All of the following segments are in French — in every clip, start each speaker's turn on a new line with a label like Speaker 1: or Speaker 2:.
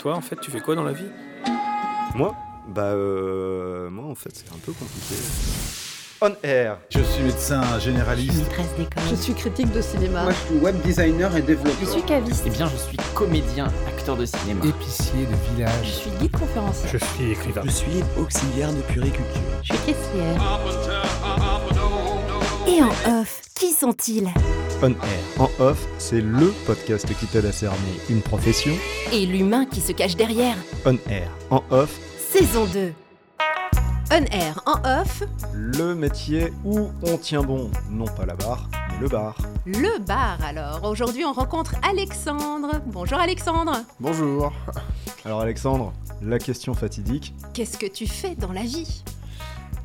Speaker 1: toi, en fait, tu fais quoi dans la vie?
Speaker 2: Moi? Bah, euh, moi, en fait, c'est un peu compliqué. On air.
Speaker 3: Je suis médecin généraliste.
Speaker 4: Maîtresse d'école.
Speaker 5: Je suis critique de cinéma.
Speaker 6: Moi, je suis web designer et développeur.
Speaker 4: Je suis caviste.
Speaker 7: Eh bien, je suis comédien, acteur de cinéma.
Speaker 3: Épicier de
Speaker 5: Je
Speaker 3: village.
Speaker 5: suis guide conférencier.
Speaker 1: Je suis écrivain.
Speaker 8: Je suis auxiliaire de puriculture.
Speaker 4: Je suis caissière. Et en off, qui sont-ils?
Speaker 2: On air. En off, c'est LE podcast qui t'aide à cerner une profession.
Speaker 4: Et l'humain qui se cache derrière.
Speaker 2: On air. En off,
Speaker 4: Saison 2. On air en off,
Speaker 2: le métier où on tient bon. Non pas la barre, mais le bar.
Speaker 4: le bar alors. Aujourd'hui on rencontre Alexandre. Bonjour Alexandre.
Speaker 2: Bonjour. Alors Alexandre, la question fatidique.
Speaker 4: Qu'est-ce que tu fais dans la vie?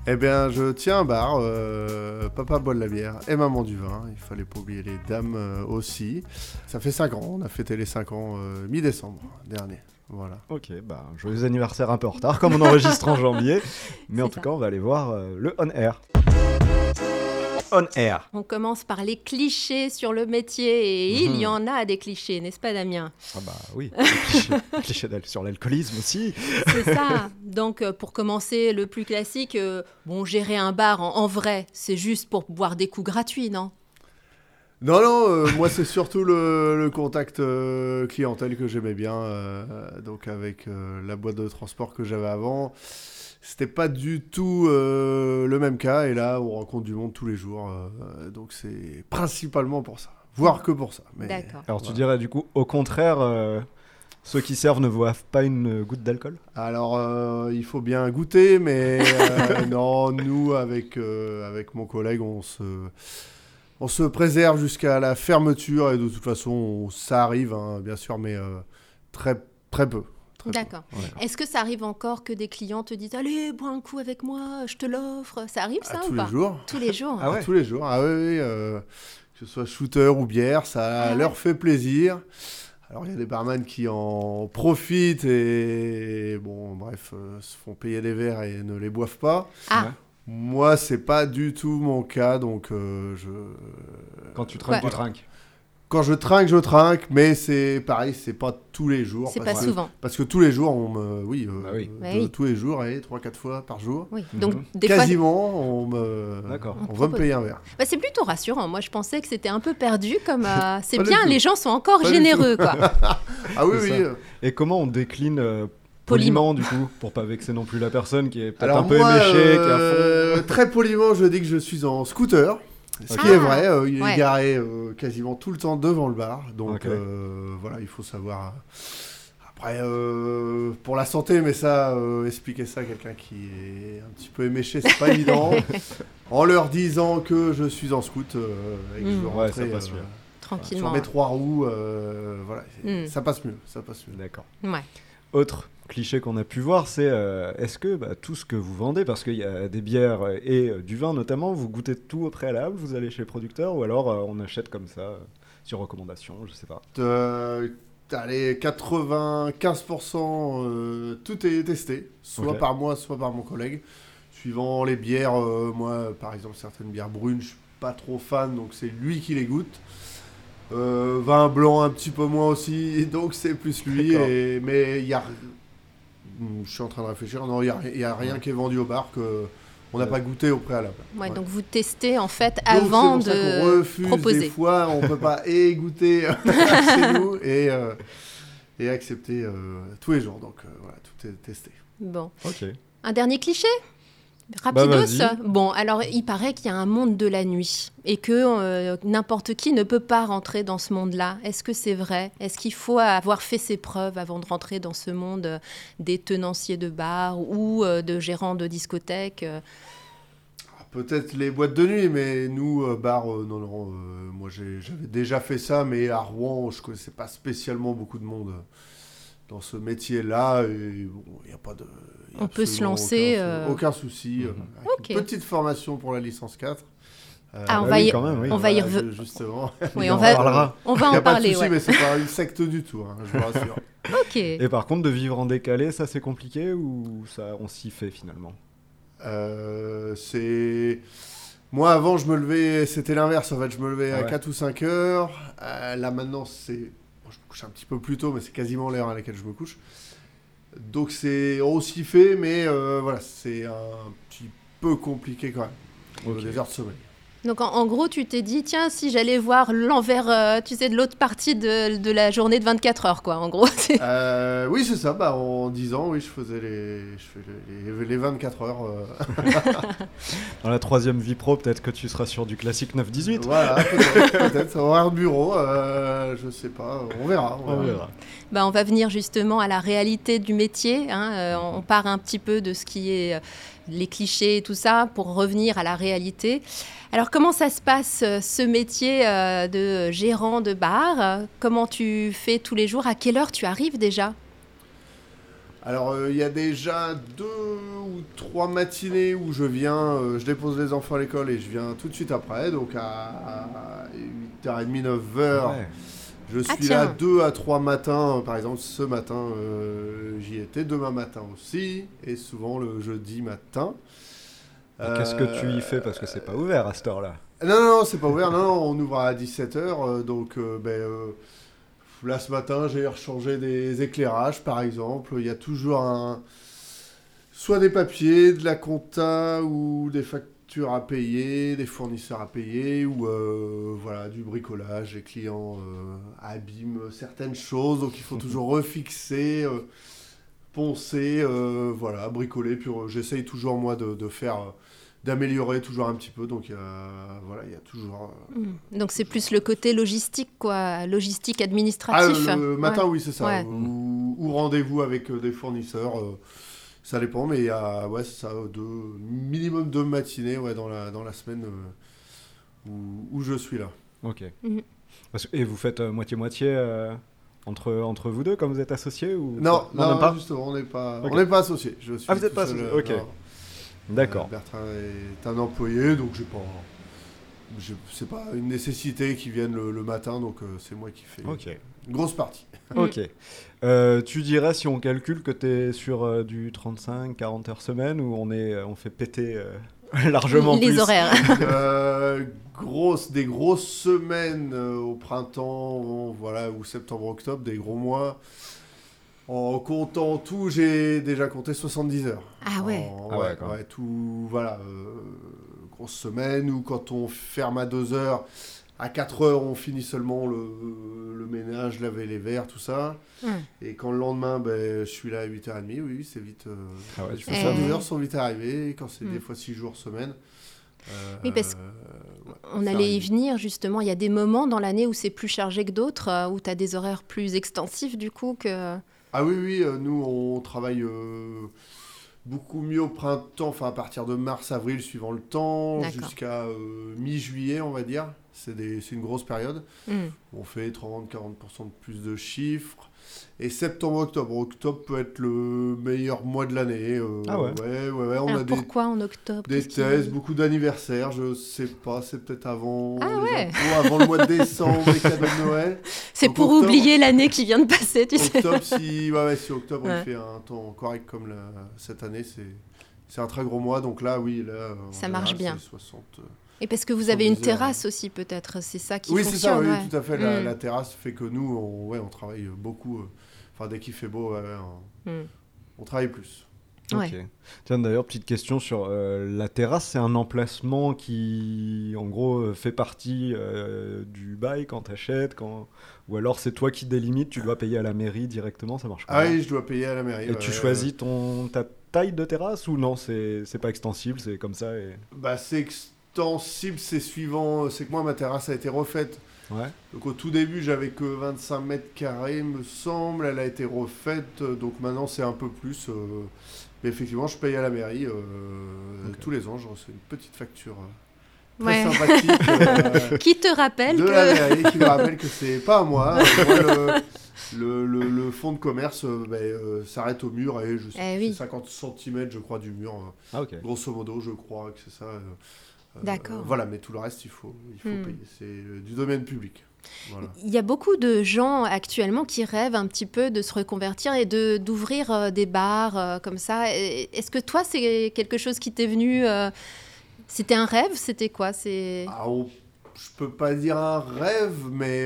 Speaker 9: Eh bien, je tiens un bar, euh, papa boit de la bière et maman du vin. Il fallait pas oublier les dames euh, aussi. Ça fait 5 ans, on a fêté les 5 ans euh, mi-décembre dernier. Voilà.
Speaker 2: Ok, bah joyeux anniversaire un peu en retard, comme on enregistre en janvier. Mais en tout
Speaker 4: ça.
Speaker 2: cas, on va aller voir euh, le on air. On air.
Speaker 4: On commence par les clichés sur le métier et il
Speaker 2: Mhm.
Speaker 4: y en a des clichés, n'est-ce pas Damien?
Speaker 2: Ah bah oui, clichés, clichés sur l'alcoolisme aussi.
Speaker 4: C'est ça. Donc, euh, pour commencer, le plus classique, euh, bon, gérer un bar en, en vrai, c'est juste pour boire des coups gratuits, non?
Speaker 9: Non, non, euh, moi c'est surtout le, le contact euh, clientèle que j'aimais bien. euh, donc avec euh, la boîte de transport que j'avais avant, c'était pas du tout euh, le même cas. Et là, on rencontre du monde tous les jours. euh, donc c'est principalement pour ça. Voire que pour ça. mais-
Speaker 4: D'accord.
Speaker 2: Alors tu dirais du coup, au contraire, euh, ceux qui servent ne boivent pas une goutte d'alcool?
Speaker 9: Alors, euh, il faut bien goûter, mais euh, non, nous, avec, euh, avec mon collègue, on se, on se préserve jusqu'à la fermeture, et de toute façon, on- ça arrive, hein, bien sûr, mais euh, très, très peu.
Speaker 4: D'accord.
Speaker 9: Ouais.
Speaker 4: Est-ce que ça arrive encore que des clients te disent Allez, bois un coup avec moi, je te l'offre? Ça arrive ça
Speaker 9: À
Speaker 4: ou
Speaker 9: tous
Speaker 4: pas?
Speaker 9: les jours.
Speaker 4: Tous les jours.
Speaker 2: Ah ouais?
Speaker 9: Tous les jours. Ah oui, oui, euh, que ce soit shooter ou bière, ça
Speaker 4: Ah ouais?
Speaker 9: leur fait plaisir. Alors, il y a des barman qui en profitent et, bon, bref, euh, se font payer des verres et ne les boivent pas.
Speaker 4: Ah,
Speaker 9: Moi, c'est pas du tout mon cas, donc euh, je.
Speaker 2: Quand tu trinques,
Speaker 4: Ouais.
Speaker 2: tu trinques.
Speaker 9: Quand je trinque, je trinque, mais c'est pareil, c'est pas tous les jours.
Speaker 4: c'est pas
Speaker 9: que-
Speaker 4: souvent.
Speaker 9: Parce que tous les jours, on me. Oui, euh,
Speaker 2: Bah oui.
Speaker 9: de-
Speaker 4: Bah oui.
Speaker 9: tous les jours, et 3-4 fois par jour.
Speaker 4: Oui.
Speaker 2: Mhm.
Speaker 4: Donc, des fois,
Speaker 9: Quasiment, on me.
Speaker 2: D'accord.
Speaker 9: On,
Speaker 4: On
Speaker 9: va me payer un verre.
Speaker 4: bah, c'est plutôt rassurant. Moi, je pensais que c'était un peu perdu. Comme euh, c'est bien, les gens sont encore
Speaker 9: Pas
Speaker 4: généreux, quoi.
Speaker 9: Ah oui, oui.
Speaker 2: ça. Et comment on décline euh, poliment, du coup, pour pas vexer non plus la personne qui est peut-être un peu éméchée, qui
Speaker 9: euh, très poliment, je dis que je suis en scooter. Ce qui est vrai, euh, il est garé euh, quasiment tout le temps devant le bar. Donc euh, voilà, il faut savoir. Après, euh, pour la santé, mais ça, euh, expliquer ça à quelqu'un qui est un petit peu éméché, c'est pas évident. En leur disant que je suis en scoot euh, et que je
Speaker 4: Mm.
Speaker 9: veux
Speaker 2: Ouais,
Speaker 9: rentrer
Speaker 2: ça passe
Speaker 9: euh,
Speaker 2: mieux.
Speaker 4: Tranquillement.
Speaker 9: sur mes trois roues, euh, voilà,
Speaker 4: Mm.
Speaker 9: ça passe mieux, ça passe mieux.
Speaker 2: D'accord.
Speaker 4: Ouais.
Speaker 2: Autre cliché qu'on a pu voir, c'est euh, est-ce que bah, tout ce que vous vendez, parce qu'il y a des bières et euh, du vin notamment, vous goûtez tout au préalable, vous allez chez le producteur, ou alors euh, on achète comme ça, sur recommandation, je sais pas.
Speaker 9: Allez, 95%, euh, tout est testé, soit par moi, soit par mon collègue. Suivant les bières, euh, moi, par exemple, certaines bières brunes, je suis pas trop fan, donc c'est lui qui les goûte. Euh, vin blanc un petit peu moins aussi, donc c'est plus lui. Et, mais il y a, je suis en train de réfléchir. Non, il y a, rien qui est vendu au bar que on n'a
Speaker 2: Ouais.
Speaker 9: pas goûté au préalable.
Speaker 4: Ouais,
Speaker 9: Ouais.
Speaker 4: donc vous testez en fait
Speaker 9: Donc,
Speaker 4: avant de
Speaker 9: refuse
Speaker 4: proposer.
Speaker 9: Des fois, on peut pas et goûter chez nous et, euh, et accepter euh, tous les jours. Donc euh, voilà, tout est testé.
Speaker 4: Bon.
Speaker 2: Ok.
Speaker 4: Un dernier cliché? Rapidos
Speaker 2: vas-y.
Speaker 4: Bon, alors il paraît qu'il y a un monde de la nuit et que euh, n'importe qui ne peut pas rentrer dans ce monde-là. Est-ce que c'est vrai? Est-ce qu'il faut avoir fait ses preuves avant de rentrer dans ce monde euh, des tenanciers de bar ou euh, de gérants de discothèques
Speaker 9: Ah, Peut-être les boîtes de nuit, mais nous, euh, bar, euh, non, non. euh, moi, j'avais déjà fait ça, mais à Rouen, je connaissais pas spécialement beaucoup de monde euh, dans ce métier-là. Et bon, il n'y a pas de. il y a
Speaker 4: On peut se lancer,
Speaker 9: Aucun,
Speaker 4: euh,
Speaker 9: aucun souci. euh,
Speaker 2: Mhm.
Speaker 9: Une petite formation pour la licence 4. Euh,
Speaker 4: Ah, on
Speaker 2: Bah
Speaker 4: va
Speaker 2: oui,
Speaker 4: y-
Speaker 2: quand même, oui.
Speaker 4: on va y
Speaker 9: voilà,
Speaker 4: reven-
Speaker 9: ju- Justement.
Speaker 4: Oui,
Speaker 2: on
Speaker 4: on
Speaker 2: en
Speaker 4: va,
Speaker 2: parlera.
Speaker 4: on va
Speaker 9: Il n'y
Speaker 4: en
Speaker 9: a pas de
Speaker 4: parler.
Speaker 9: souci,
Speaker 4: ouais.
Speaker 9: mais c'est pas une secte du tout, hein, je vous rassure.
Speaker 4: Ok.
Speaker 2: Et par contre, de vivre en décalé, ça c'est compliqué ou ça on s'y fait finalement?
Speaker 9: Euh, c'est. Moi, avant, je me levais, c'était l'inverse en fait. Je me levais à
Speaker 2: Ouais.
Speaker 9: 4 ou 5 heures. Euh, là, maintenant, c'est bon, je me couche un petit peu plus tôt, mais c'est quasiment l'heure à laquelle je me couche. Donc c'est aussi fait, mais euh, voilà, c'est un petit peu compliqué quand même.
Speaker 2: Ok.
Speaker 9: Les heures de sommeil.
Speaker 4: Donc en, en gros, tu t'es dit, tiens, si j'allais voir l'envers, euh, tu sais, de l'autre partie de, de la journée de 24 heures, quoi, en gros.
Speaker 9: Euh, oui, c'est ça. Bah, en 10 ans, oui, je faisais les, je fais les, les- les 24 heures. euh,
Speaker 2: Dans la troisième vie pro, peut-être que tu seras sur du classique 9-18.
Speaker 9: voilà, peut-être, peut-être. Horaire de bureau, euh, je sais pas. On verra. on
Speaker 2: On
Speaker 9: verra.
Speaker 4: Bah, on va venir justement à la réalité du métier. hein, euh, on part un petit peu de ce qui est euh, les clichés et tout ça pour revenir à la réalité. Alors comment ça se passe euh, ce métier de gérant de bar? Comment tu fais tous les jours? À quelle heure tu arrives déjà?
Speaker 9: Alors, euh, il y a déjà deux ou trois matinées où je viens, euh, je dépose les enfants à l'école et je viens tout de suite après. Donc, à 8h30, 9h,
Speaker 2: Ouais.
Speaker 9: Je suis
Speaker 4: Ah, tiens.
Speaker 9: là deux à trois matins. Par exemple, ce matin, euh, j'y étais. Demain matin aussi. Et souvent le jeudi matin.
Speaker 2: Qu'est-ce que tu y fais Parce que c'est pas ouvert à cette heure-là.
Speaker 9: Non, non, non, c'est pas ouvert. Non, non, on ouvre à 17h. donc, euh, ben, euh, là, ce matin, j'ai rechangé des éclairages, par exemple. Il y a toujours un. Soit des papiers, de la compta ou des factures à payer, des fournisseurs à payer, ou euh, voilà, du bricolage. Les clients euh, abîment certaines choses, donc il faut toujours refixer. euh, poncer, euh, voilà, bricoler, puis euh, j'essaye toujours moi de, de faire, euh, d'améliorer toujours un petit peu, donc a- voilà, il y a toujours... euh,
Speaker 4: Hmm. Donc c'est plus le côté logistique, quoi, logistique
Speaker 9: Ah,
Speaker 4: administratif.
Speaker 9: le matin,
Speaker 4: Ouais.
Speaker 9: oui, c'est ça.
Speaker 4: Ouais.
Speaker 9: Ou, ou rendez-vous avec euh, des fournisseurs. euh, ça dépend, mais il y a ouais, ça, deux, minimum deux matinées ouais, dans, la, dans la semaine euh, où, où je suis là.
Speaker 2: Ok.
Speaker 4: Mhm.
Speaker 2: Parce et vous faites euh, moitié-moitié euh, entre, entre vous deux quand vous êtes associés ou
Speaker 9: Non, non,
Speaker 2: même pas?
Speaker 9: justement, on n'est pas,
Speaker 2: Ok.
Speaker 9: on n'est pas associés. Je suis
Speaker 2: Ah, vous êtes
Speaker 9: tout
Speaker 2: pas
Speaker 9: seul,
Speaker 2: associés, ok.
Speaker 9: non.
Speaker 2: D'accord.
Speaker 9: Euh, Bertrand est un employé, donc j'ai pas. je- C'est pas une nécessité qu'il vienne le, le matin, donc euh, c'est moi qui fais
Speaker 2: Ok.
Speaker 9: une grosse partie.
Speaker 2: Ok. Euh, tu dirais si on calcule que tu es sur euh, du 35-40 heures semaine ou on, est, euh, on fait péter euh, largement
Speaker 4: Les
Speaker 2: plus
Speaker 4: horaires.
Speaker 9: Euh, grosse, des grosses semaines euh, au printemps, voilà, ou septembre-octobre, des gros mois. En comptant tout, j'ai déjà compté 70 heures.
Speaker 4: Ah ouais.
Speaker 9: En-
Speaker 2: Ah ouais,
Speaker 9: tout, voilà, euh, grosse semaine, ou quand on ferme à 2 heures, à 4 heures, on finit seulement le, le ménage, laver les verres, tout ça.
Speaker 4: Hum.
Speaker 9: Et quand le lendemain, ben, je suis là à 8h30, oui, oui, c'est vite. euh,
Speaker 2: Ah ouais,
Speaker 9: les
Speaker 2: tu fais
Speaker 4: ça.
Speaker 9: 70 heures sont vite arrivées, quand c'est des fois 6 jours semaine. euh,
Speaker 4: Oui, parce
Speaker 9: ouais,
Speaker 4: On
Speaker 9: ça
Speaker 4: allait y venir justement. Il y a des moments dans l'année où c'est plus chargé que d'autres, euh, où tu as des horaires plus extensifs du coup que.
Speaker 9: Ah oui, oui, euh, nous on travaille euh, beaucoup mieux au printemps, enfin à partir de mars-avril suivant le temps, jusqu'à euh, mi-juillet on va dire. C'est une grosse période.
Speaker 4: Hmm.
Speaker 9: On fait 30-40% de plus de chiffres. Et septembre-octobre. Octobre peut être le meilleur mois de l'année. euh,
Speaker 2: Ah ouais.
Speaker 9: Ouais, ouais, ouais, on
Speaker 4: Alors
Speaker 9: a des,
Speaker 4: pourquoi en octobre
Speaker 9: des thèses, beaucoup d'anniversaires, je sais pas, c'est peut-être avant
Speaker 4: Ah ouais.
Speaker 9: impôts, avant le mois de décembre, les cadeaux de Noël.
Speaker 4: C'est pour
Speaker 9: octobre-
Speaker 4: oublier l'année qui vient de passer, tu sais.
Speaker 9: Octobre, si, ouais, ouais, si octobre
Speaker 4: Ouais.
Speaker 9: il fait un temps correct comme la- cette année, c'est c'est un très gros mois. Donc là, oui, là, en
Speaker 4: Ça marche bien.
Speaker 9: c'est 60.
Speaker 4: Et parce que vous avez une
Speaker 9: 70 heures,
Speaker 4: terrasse aussi peut-être, c'est ça qui
Speaker 9: Oui, c'est ça,
Speaker 4: fonctionne.
Speaker 9: oui,
Speaker 4: ouais.
Speaker 9: tout à fait. La,
Speaker 4: Mm.
Speaker 9: la terrasse fait que nous, on, ouais, on travaille beaucoup. euh, Enfin, dès qu'il fait beau, ouais, ouais, on,
Speaker 4: Mm.
Speaker 9: on travaille plus.
Speaker 4: Ouais.
Speaker 2: Ok. Tiens, d'ailleurs, petite question sur euh, la terrasse. C'est un emplacement qui, en gros, euh, fait partie euh, du bail quand t'achètes, quand... ou alors c'est toi qui délimites, tu dois payer à la mairie directement, ça marche
Speaker 9: Ah
Speaker 2: comment
Speaker 9: oui, je dois payer à la mairie.
Speaker 2: Et
Speaker 9: ouais,
Speaker 2: tu choisis ton, ta taille de terrasse ou non C'est c'est pas extensible, c'est comme ça et...
Speaker 9: Bah, c'est extensible, c'est suivant. C'est que moi, ma terrasse a été refaite.
Speaker 2: Ouais.
Speaker 9: Donc au tout début, j'avais que 25 mètres carrés, me semble. Elle a été refaite, euh, donc maintenant c'est un peu plus. euh, Mais effectivement, je paye à la mairie. euh. Tous les ans, je reçois une petite facture euh, très
Speaker 4: Ouais.
Speaker 9: sympathique euh,
Speaker 4: Qui te rappelle
Speaker 9: de
Speaker 4: que.
Speaker 9: la mairie qui me rappelle que c'est pas à moi. Moi, le, le, le- le fonds de commerce euh, ben, euh, s'arrête au mur et je
Speaker 4: Eh oui.
Speaker 9: c'est 50 cm, je crois, du mur. euh,
Speaker 2: Ah.
Speaker 9: Grosso modo, je crois que c'est ça. Euh, euh,
Speaker 4: D'accord.
Speaker 9: voilà, mais tout le reste, il faut, il faut
Speaker 4: Hmm.
Speaker 9: payer. C'est euh, du domaine public. Voilà.
Speaker 4: Il y a beaucoup de gens actuellement qui rêvent un petit peu de se reconvertir et de d'ouvrir euh, des bars euh, comme ça. Est-ce que toi, c'est quelque chose qui t'est venu euh, C'était un rêve C'était quoi? C'est
Speaker 9: Ah, on- je peux pas dire un rêve, mais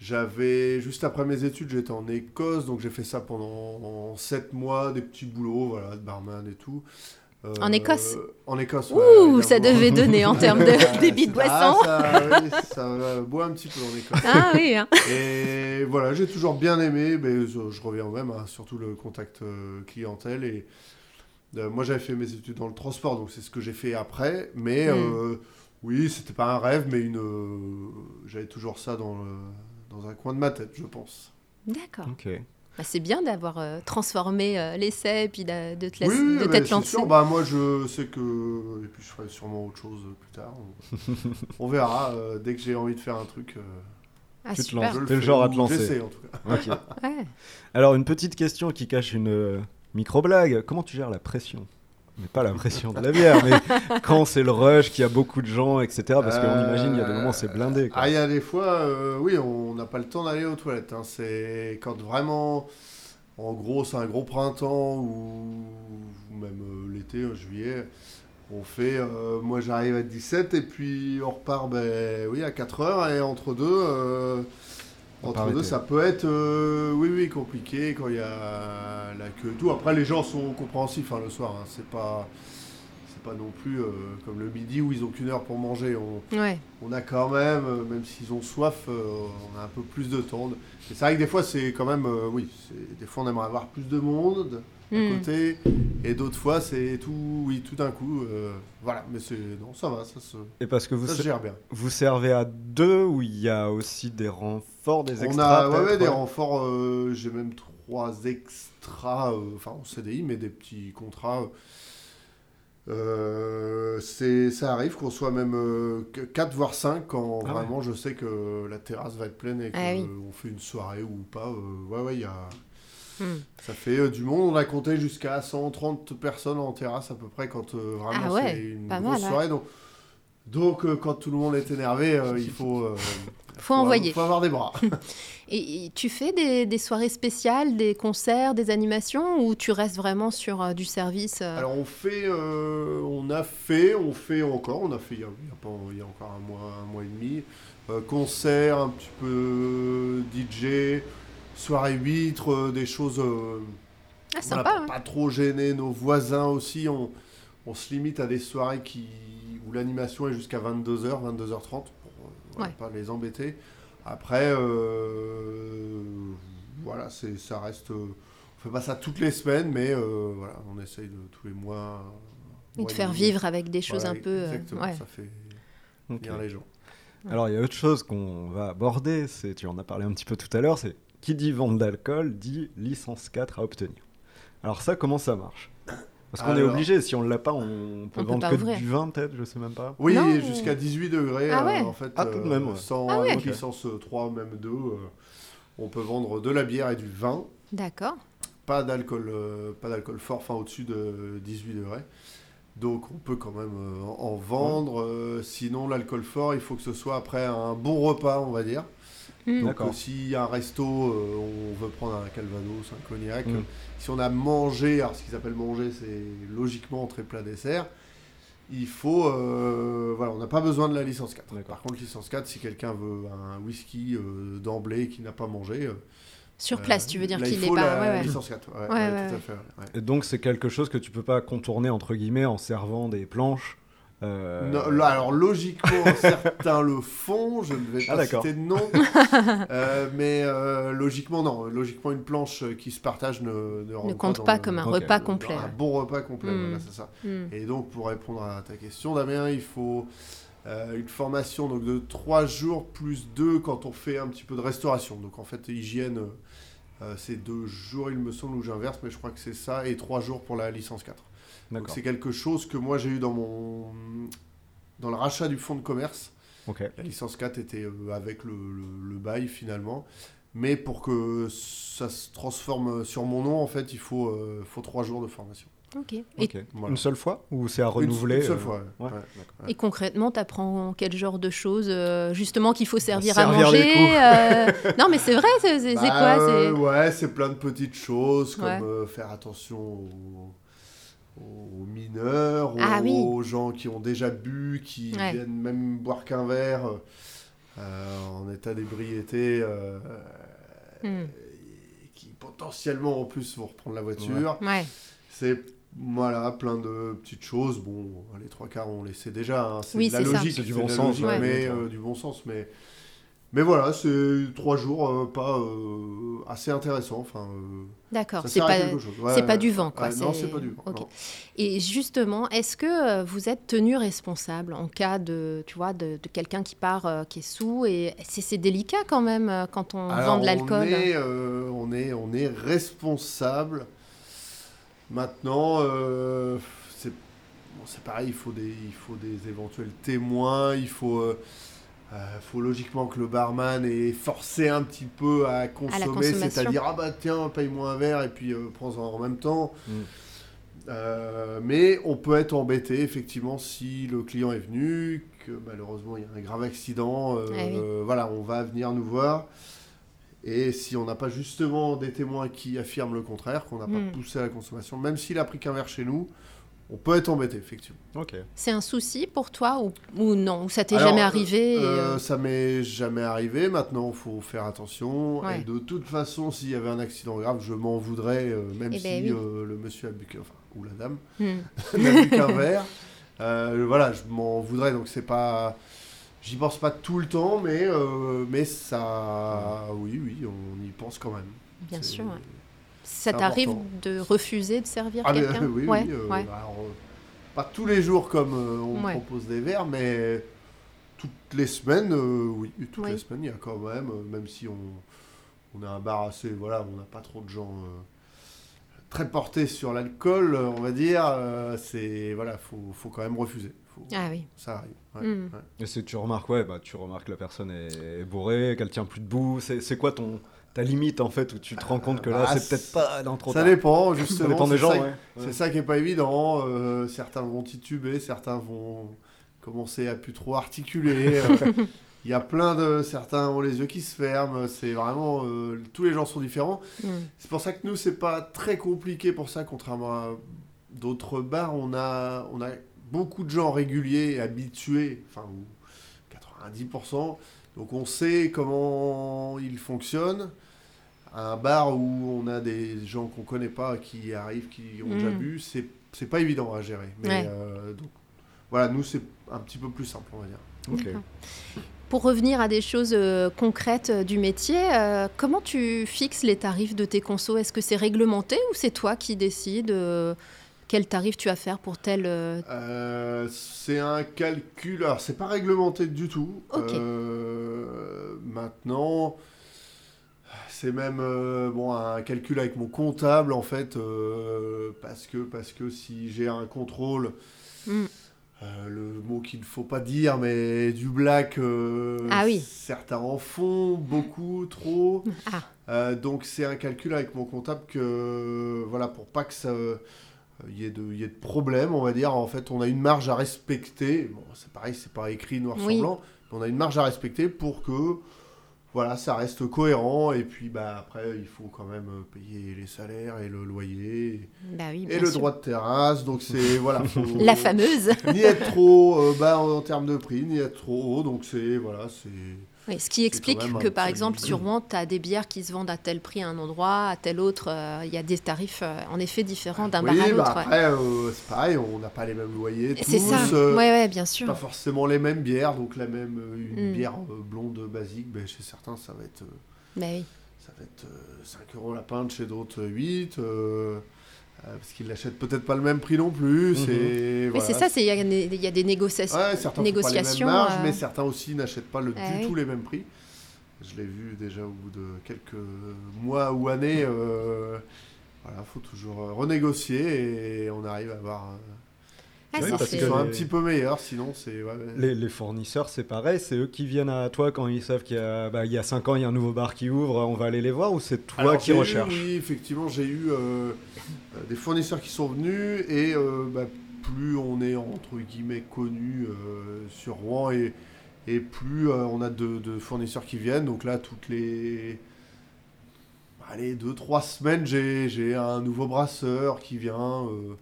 Speaker 9: J'avais, juste après mes études, j'étais en Écosse, donc j'ai fait ça pendant 7 mois, des petits boulots, voilà, de barman et tout. Euh,
Speaker 4: En Écosse
Speaker 9: En Écosse,
Speaker 4: Ouh,
Speaker 9: ouais,
Speaker 4: ça devait donner en termes de débit de
Speaker 9: Ah,
Speaker 4: boisson.
Speaker 9: ça, oui, ça euh, boit un petit peu en Écosse.
Speaker 4: Ah oui, hein.
Speaker 9: Et voilà, j'ai toujours bien aimé, mais je, reviens même, hein, surtout le contact euh, clientèle. Et euh, moi, j'avais fait mes études dans le transport, donc c'est ce que j'ai fait après. Mais
Speaker 4: Mm.
Speaker 9: euh, oui, c'était pas un rêve, mais une, euh, j'avais toujours ça dans, le- dans un coin de ma tête, je pense.
Speaker 4: D'accord.
Speaker 2: Ok.
Speaker 4: Bah, c'est bien d'avoir euh, transformé euh, l'essai et puis de, de te, laisser-
Speaker 9: oui,
Speaker 4: de t'être
Speaker 9: c'est
Speaker 4: lancé.
Speaker 9: sûr. Bah, moi, je sais que. Et puis, je ferai sûrement autre chose euh, plus tard. On, on verra. euh, dès que j'ai envie de faire un truc, euh,
Speaker 4: Ah,
Speaker 2: Tu te lances. T'es le genre à te lancer.
Speaker 9: J'essaie, en tout cas.
Speaker 4: Ouais.
Speaker 2: Alors, une petite question qui cache une micro-blague. Comment tu gères la pression? Mais pas la pression de la bière, mais quand c'est le rush, qu'il y a beaucoup de gens, etc. Parce qu'on
Speaker 9: Euh,
Speaker 2: imagine, il y a des moments, c'est blindé. quoi.
Speaker 9: Ah, il y a des fois, euh, oui, on n'a pas le temps d'aller aux toilettes. hein. C'est quand vraiment, en gros, c'est un gros printemps ou, même euh, l'été, en juillet. On fait, moi j'arrive à 17 et puis on repart, ben oui, à 4 heures et entre deux, entre deux, ça peut être, euh, oui, oui, compliqué quand il y a la queue et tout. Après, les gens sont compréhensifs hein, le soir. hein. C'est pas, c'est pas non plus euh, comme le midi où ils ont qu'une heure pour manger. On,
Speaker 4: Ouais.
Speaker 9: on a quand même, euh, même s'ils ont soif, euh, on a un peu plus de temps. Et c'est vrai que des fois, c'est quand même, euh, oui, c'est- des fois on aimerait avoir plus de monde à
Speaker 4: Hmm.
Speaker 9: côté, et d'autres fois c'est tout, oui, tout d'un coup, euh, voilà. Mais c'est, non, ça va, ça se,
Speaker 2: Et parce que vous,
Speaker 9: ça se
Speaker 2: ser-
Speaker 9: gère bien.
Speaker 2: vous servez à deux, ou il y a aussi des renforts, des
Speaker 9: on
Speaker 2: extras
Speaker 9: a, ouais, ouais,
Speaker 2: peut-être,
Speaker 9: des renforts. euh, j'ai même trois extras, euh, enfin en CDI, mais des petits contrats. Euh, c'est, ça arrive qu'on soit même 4 voire 5 quand
Speaker 2: Ah ouais.
Speaker 9: vraiment je sais que la terrasse va être pleine et qu'on
Speaker 4: Ah oui.
Speaker 9: fait une soirée ou pas. euh, ouais, ouais, il y a.
Speaker 4: Hmm.
Speaker 9: Ça fait euh, du monde. On a compté jusqu'à 130 personnes en terrasse à peu près quand euh, vraiment
Speaker 4: Ah ouais,
Speaker 9: c'est une grosse
Speaker 4: mal, hein.
Speaker 9: soirée. Donc, donc euh, quand tout le monde est énervé, euh, il faut, euh,
Speaker 4: Faut envoyer.
Speaker 9: faut avoir des bras.
Speaker 4: Et, et tu fais des, des soirées spéciales, des concerts, des animations ou tu restes vraiment sur euh, du service euh,
Speaker 9: Alors on fait, euh, on a fait, on fait encore, on a fait il y a, il y a pas- il y a encore un mois, un mois et demi, euh, concert, un petit peu DJ, soirée huître, euh, des choses. euh,
Speaker 4: Ah, sympa.
Speaker 9: pour
Speaker 4: hein.
Speaker 9: pas trop gêner nos voisins aussi. On, on se limite à des soirées qui, où l'animation est jusqu'à 22h, 22h30 pour euh, voilà,
Speaker 4: Ouais.
Speaker 9: pas les embêter. Après, euh, voilà, c'est, ça reste. euh, on fait pas ça toutes les semaines, mais euh, voilà, on essaye de tous les mois.
Speaker 4: Et de faire vivre avec des choses
Speaker 9: Voilà,
Speaker 4: un peu.
Speaker 9: Exactement,
Speaker 4: ouais.
Speaker 9: ça fait
Speaker 2: Ok.
Speaker 9: bien les gens.
Speaker 2: Alors, il y a autre chose qu'on va aborder, c'est, tu en as parlé un petit peu tout à l'heure, c'est qui dit vente d'alcool dit licence 4 à obtenir. Alors ça, comment ça marche? Parce qu'on est obligé, si on ne l'a pas, on peut vendre que
Speaker 4: ouvrir.
Speaker 2: du vin peut-être, je sais même pas.
Speaker 9: Oui,
Speaker 4: Non.
Speaker 9: jusqu'à 18 degrés,
Speaker 4: Ah
Speaker 9: euh,
Speaker 4: ouais.
Speaker 9: en fait.
Speaker 2: Ah, tout de même, ouais.
Speaker 9: Sans
Speaker 4: Ah ouais.
Speaker 9: licence 3, même 2, on peut vendre de la bière et du vin.
Speaker 4: D'accord.
Speaker 9: pas d'alcool euh, pas d'alcool fort enfin au-dessus de 18 degrés donc on peut quand même euh, en en vendre Euh, sinon l'alcool fort il faut que ce soit après un bon repas on va dire
Speaker 4: Hmm.
Speaker 9: donc euh, si un resto euh, on veut prendre un calvados un cognac
Speaker 2: Mm.
Speaker 9: si on a mangé alors ce qu'ils appellent manger c'est logiquement entrée plat dessert il faut euh, voilà on n'a pas besoin de la licence 4
Speaker 2: D'accord.
Speaker 9: par contre licence 4 si quelqu'un veut un whisky euh, d'emblée qui n'a pas mangé euh,
Speaker 4: Sur place,
Speaker 9: euh,
Speaker 4: tu veux dire
Speaker 9: là,
Speaker 4: qu'il
Speaker 9: il
Speaker 4: n'est
Speaker 9: faut
Speaker 4: pas.
Speaker 9: la
Speaker 4: ouais, ouais.
Speaker 9: licence 4 ouais,
Speaker 4: Ouais,
Speaker 9: ouais,
Speaker 4: ouais,
Speaker 9: tout à
Speaker 4: ouais.
Speaker 9: fait ouais.
Speaker 2: Et donc c'est quelque chose que tu peux pas contourner entre guillemets en servant des planches. Euh,
Speaker 9: Non, là, alors logiquement, certains le font, je ne vais
Speaker 2: Ah,
Speaker 9: pas citer de nom, Euh, mais euh, logiquement non, logiquement une planche qui se partage ne, ne, rentre
Speaker 4: compte pas
Speaker 9: le-
Speaker 4: comme un repas complet.
Speaker 9: Un bon repas complet,
Speaker 4: Mm.
Speaker 9: voilà, c'est ça.
Speaker 4: Hmm.
Speaker 9: Et donc pour répondre à ta question, Damien, il faut euh, une formation donc, de 3 jours plus 2 quand on fait un petit peu de restauration. Donc en fait, hygiène, euh, c'est 2 jours il me semble, ou j'inverse, mais je crois que c'est ça, et 3 jours pour la licence 4. Donc
Speaker 2: D'accord.
Speaker 9: c'est quelque chose que moi j'ai eu dans mon dans le rachat du fonds de commerce. La licence 4 était euh, avec le, le- le bail finalement. Mais pour que ça se transforme sur mon nom, en fait, il faut, euh, faut trois jours de formation.
Speaker 4: Ok. Et,
Speaker 2: Ok.
Speaker 9: Voilà.
Speaker 2: Une seule fois ou c'est à renouveler
Speaker 9: Une, seule
Speaker 2: euh,
Speaker 9: fois.
Speaker 2: ouais.
Speaker 9: ouais. Ouais.
Speaker 2: d'accord.
Speaker 4: et concrètement, tu apprends quel genre de choses euh, Justement, qu'il faut servir,
Speaker 2: servir
Speaker 4: à manger euh, Non, mais c'est vrai, c'est
Speaker 9: Bah,
Speaker 4: quoi c'est-
Speaker 9: Ouais, c'est plein de petites choses comme
Speaker 4: Ouais.
Speaker 9: euh, faire attention aux, aux mineurs, aux,
Speaker 4: Ah oui.
Speaker 9: aux gens qui ont déjà bu, qui
Speaker 4: Ouais.
Speaker 9: viennent même boire qu'un verre. euh, en état d'ébriété, euh,
Speaker 4: Hmm.
Speaker 9: qui potentiellement en plus vont reprendre la voiture.
Speaker 4: Ouais.
Speaker 9: C'est voilà, plein de petites choses. Bon, les trois quarts, on les sait déjà. hein. C'est
Speaker 4: Oui,
Speaker 9: de la logique,
Speaker 2: C'est du bon sens,
Speaker 9: logique,
Speaker 4: ouais.
Speaker 9: mais euh, du bon sens. Mais, mais voilà, c'est trois jours euh, pas euh, assez intéressants. Enfin, euh,
Speaker 4: D'accord. C'est pas.
Speaker 9: Ouais,
Speaker 4: du vent, quoi.
Speaker 9: Ouais, non,
Speaker 4: c'est-
Speaker 9: pas du vent.
Speaker 4: Et justement, est-ce que vous êtes tenu responsable en cas de, tu vois, de, de quelqu'un qui part, qui est sous et c'est délicat quand même quand on
Speaker 9: Alors,
Speaker 4: vend de l'alcool?
Speaker 9: On est, on est, on est responsable. Maintenant, c'est bon, c'est pareil, il faut, des, il faut des éventuels témoins, il faut, euh, faut logiquement que le barman est forcé un petit peu à consommer, c'est-à-dire ah bah tiens, paye-moi un verre et puis euh, prends-en en même temps.
Speaker 2: Mm.
Speaker 9: Euh, mais on peut être embêté effectivement si le client est venu, que malheureusement il y a un grave accident, euh,
Speaker 4: Ah oui.
Speaker 9: euh, voilà, on va venir nous voir. Et si on n'a pas justement des témoins qui affirment le contraire, qu'on n'a
Speaker 4: Mm.
Speaker 9: pas poussé à la consommation, même s'il a pris qu'un verre chez nous, on peut être embêté effectivement.
Speaker 4: C'est un souci pour toi ou, ou non? Ou ça t'est jamais arrivé et,
Speaker 9: Euh,
Speaker 4: euh,
Speaker 9: Ça m'est jamais arrivé. Maintenant, il faut faire attention.
Speaker 4: Ouais.
Speaker 9: Et de toute façon, s'il y avait un accident grave, je m'en voudrais, euh, même
Speaker 4: Eh
Speaker 9: si
Speaker 4: ben oui.
Speaker 9: euh, le monsieur a bu, enfin, ou la dame
Speaker 4: hmm.
Speaker 9: n'a bu qu'un verre. Euh, voilà, je m'en voudrais. Donc c'est pas, j'y pense pas tout le temps, mais euh, mais ça, oui, oui, on y pense quand même.
Speaker 4: Bien sûr. ouais. Ça t'arrive de refuser de servir
Speaker 9: Ah,
Speaker 4: quelqu'un
Speaker 9: oui,
Speaker 4: Ouais,
Speaker 9: oui. euh,
Speaker 4: ouais.
Speaker 9: alors, euh, pas tous les jours comme euh, on
Speaker 4: Ouais.
Speaker 9: propose des verres, mais toutes les semaines, euh, oui, toutes les semaines, il y a quand même, euh, même si on, on a un bar assez, voilà, on n'a pas trop de gens euh, très portés sur l'alcool, on va dire, euh, c'est, voilà, faut, faut quand même refuser. Faut-
Speaker 4: Ah oui.
Speaker 9: Ça arrive. ouais,
Speaker 4: Mm.
Speaker 9: ouais.
Speaker 2: Et si tu remarques, ouais, bah, tu remarques que la personne est bourrée, qu'elle tient plus debout. C'est quoi ton ta limite en fait où tu te rends compte que là
Speaker 9: bah,
Speaker 2: c'est peut-être pas dans trop
Speaker 9: Ça
Speaker 2: tard.
Speaker 9: dépend,
Speaker 2: Ça
Speaker 9: justement.
Speaker 2: dépend des
Speaker 9: c'est
Speaker 2: gens,
Speaker 9: ça-
Speaker 2: ouais.
Speaker 9: C'est ça qui est pas évident. euh, certains vont tituber, certains vont commencer à plus trop articuler. euh, Il y a plein de... Certains ont les yeux qui se ferment. C'est vraiment... euh, tous les gens sont différents.
Speaker 4: Hmm.
Speaker 9: C'est pour ça que nous, c'est pas très compliqué pour ça, contrairement à d'autres bars. On a, on a beaucoup de gens réguliers et habitués, enfin, ou 90%. Donc on sait comment ils fonctionnent. Un bar où on a des gens qu'on connaît pas qui arrivent, qui ont déjà
Speaker 4: Mm.
Speaker 9: bu, c'est c'est pas évident à gérer. Mais
Speaker 4: Ouais.
Speaker 9: euh, donc, voilà, nous, c'est un petit peu plus simple, on va dire.
Speaker 4: Pour revenir à des choses euh, concrètes euh, du métier, euh, comment tu fixes les tarifs de tes consos? Est-ce que c'est réglementé ou c'est toi qui décides euh, quel tarif tu vas faire pour tel euh,
Speaker 9: Euh, c'est un calcul. Alors, c'est pas réglementé du tout.
Speaker 4: Ok.
Speaker 9: Euh, maintenant, c'est même euh, bon un calcul avec mon comptable en fait, parce que parce que si j'ai un contrôle.
Speaker 4: Hmm.
Speaker 9: le mot qu'il ne faut pas dire, mais du black,
Speaker 4: Ah oui.
Speaker 9: certains en font, beaucoup, trop.
Speaker 4: Ah,
Speaker 9: donc c'est un calcul avec mon comptable que voilà pour pas que ça euh, y ait de y ait de problème on va dire en fait on a une marge à respecter bon c'est pareil c'est pas écrit noir
Speaker 4: Oui.
Speaker 9: sur blanc mais on a une marge à respecter pour que voilà ça reste cohérent et puis bah après il faut quand même euh, payer les salaires et le loyer
Speaker 4: bah oui,
Speaker 9: et
Speaker 4: bien
Speaker 9: le
Speaker 4: sûr.
Speaker 9: droit de terrasse donc c'est voilà faut
Speaker 4: La fameuse.
Speaker 9: ni être trop euh, bas en, en termes de prix ni être trop haut donc c'est voilà c'est
Speaker 4: Oui, ce qui explique que par exemple sur Rouen, tu as des bières qui se vendent à tel prix à un endroit, à tel autre. euh, Il y a des tarifs euh, en effet différents d'un
Speaker 9: oui,
Speaker 4: bar à
Speaker 9: bah
Speaker 4: l'autre. ouais.
Speaker 9: euh, c'est pareil on n'a pas les mêmes loyers
Speaker 4: C'est ça. ouais, ouais, bien sûr.
Speaker 9: pas forcément les mêmes bières, donc la même une
Speaker 4: Mm.
Speaker 9: bière blonde basique, ben, chez certains ça va être,
Speaker 4: Bah oui.
Speaker 9: ça va être euh, 5 euros la pinte, chez d'autres euh, 8, euh, euh, parce qu'ils l'achètent peut-être pas le même prix non plus.
Speaker 2: Mhm.
Speaker 9: c'est
Speaker 4: Mais c'est ça, c'est- il y, a des- il y a des négociations.
Speaker 9: Ouais, certains font pas les mêmes
Speaker 4: négociations,
Speaker 9: marges,
Speaker 4: euh,
Speaker 9: mais certains aussi n'achètent pas le,
Speaker 4: Ah
Speaker 9: du
Speaker 4: oui.
Speaker 9: tout les mêmes prix. Je l'ai vu déjà au bout de quelques mois ou années. euh, voilà, faut toujours euh, renégocier et on arrive à avoir. euh,
Speaker 4: Ah,
Speaker 2: Oui, parce
Speaker 9: sont un
Speaker 2: les-
Speaker 9: petit peu meilleurs, sinon c'est. ouais.
Speaker 2: Les, les fournisseurs, c'est pareil, c'est eux qui viennent à toi quand ils savent qu'il y a, bah, il y a 5 ans, il y a un nouveau bar qui ouvre, on va aller les voir ou c'est toi
Speaker 9: Alors,
Speaker 2: qui
Speaker 9: eu,
Speaker 2: recherches?
Speaker 9: Oui, effectivement, j'ai eu euh, des fournisseurs qui sont venus et euh, bah, plus on est entre guillemets connu euh, sur Rouen et, et plus euh, on a de, de fournisseurs qui viennent. Donc là, toutes les allez deux trois semaines, j'ai j'ai un nouveau brasseur qui vient, euh,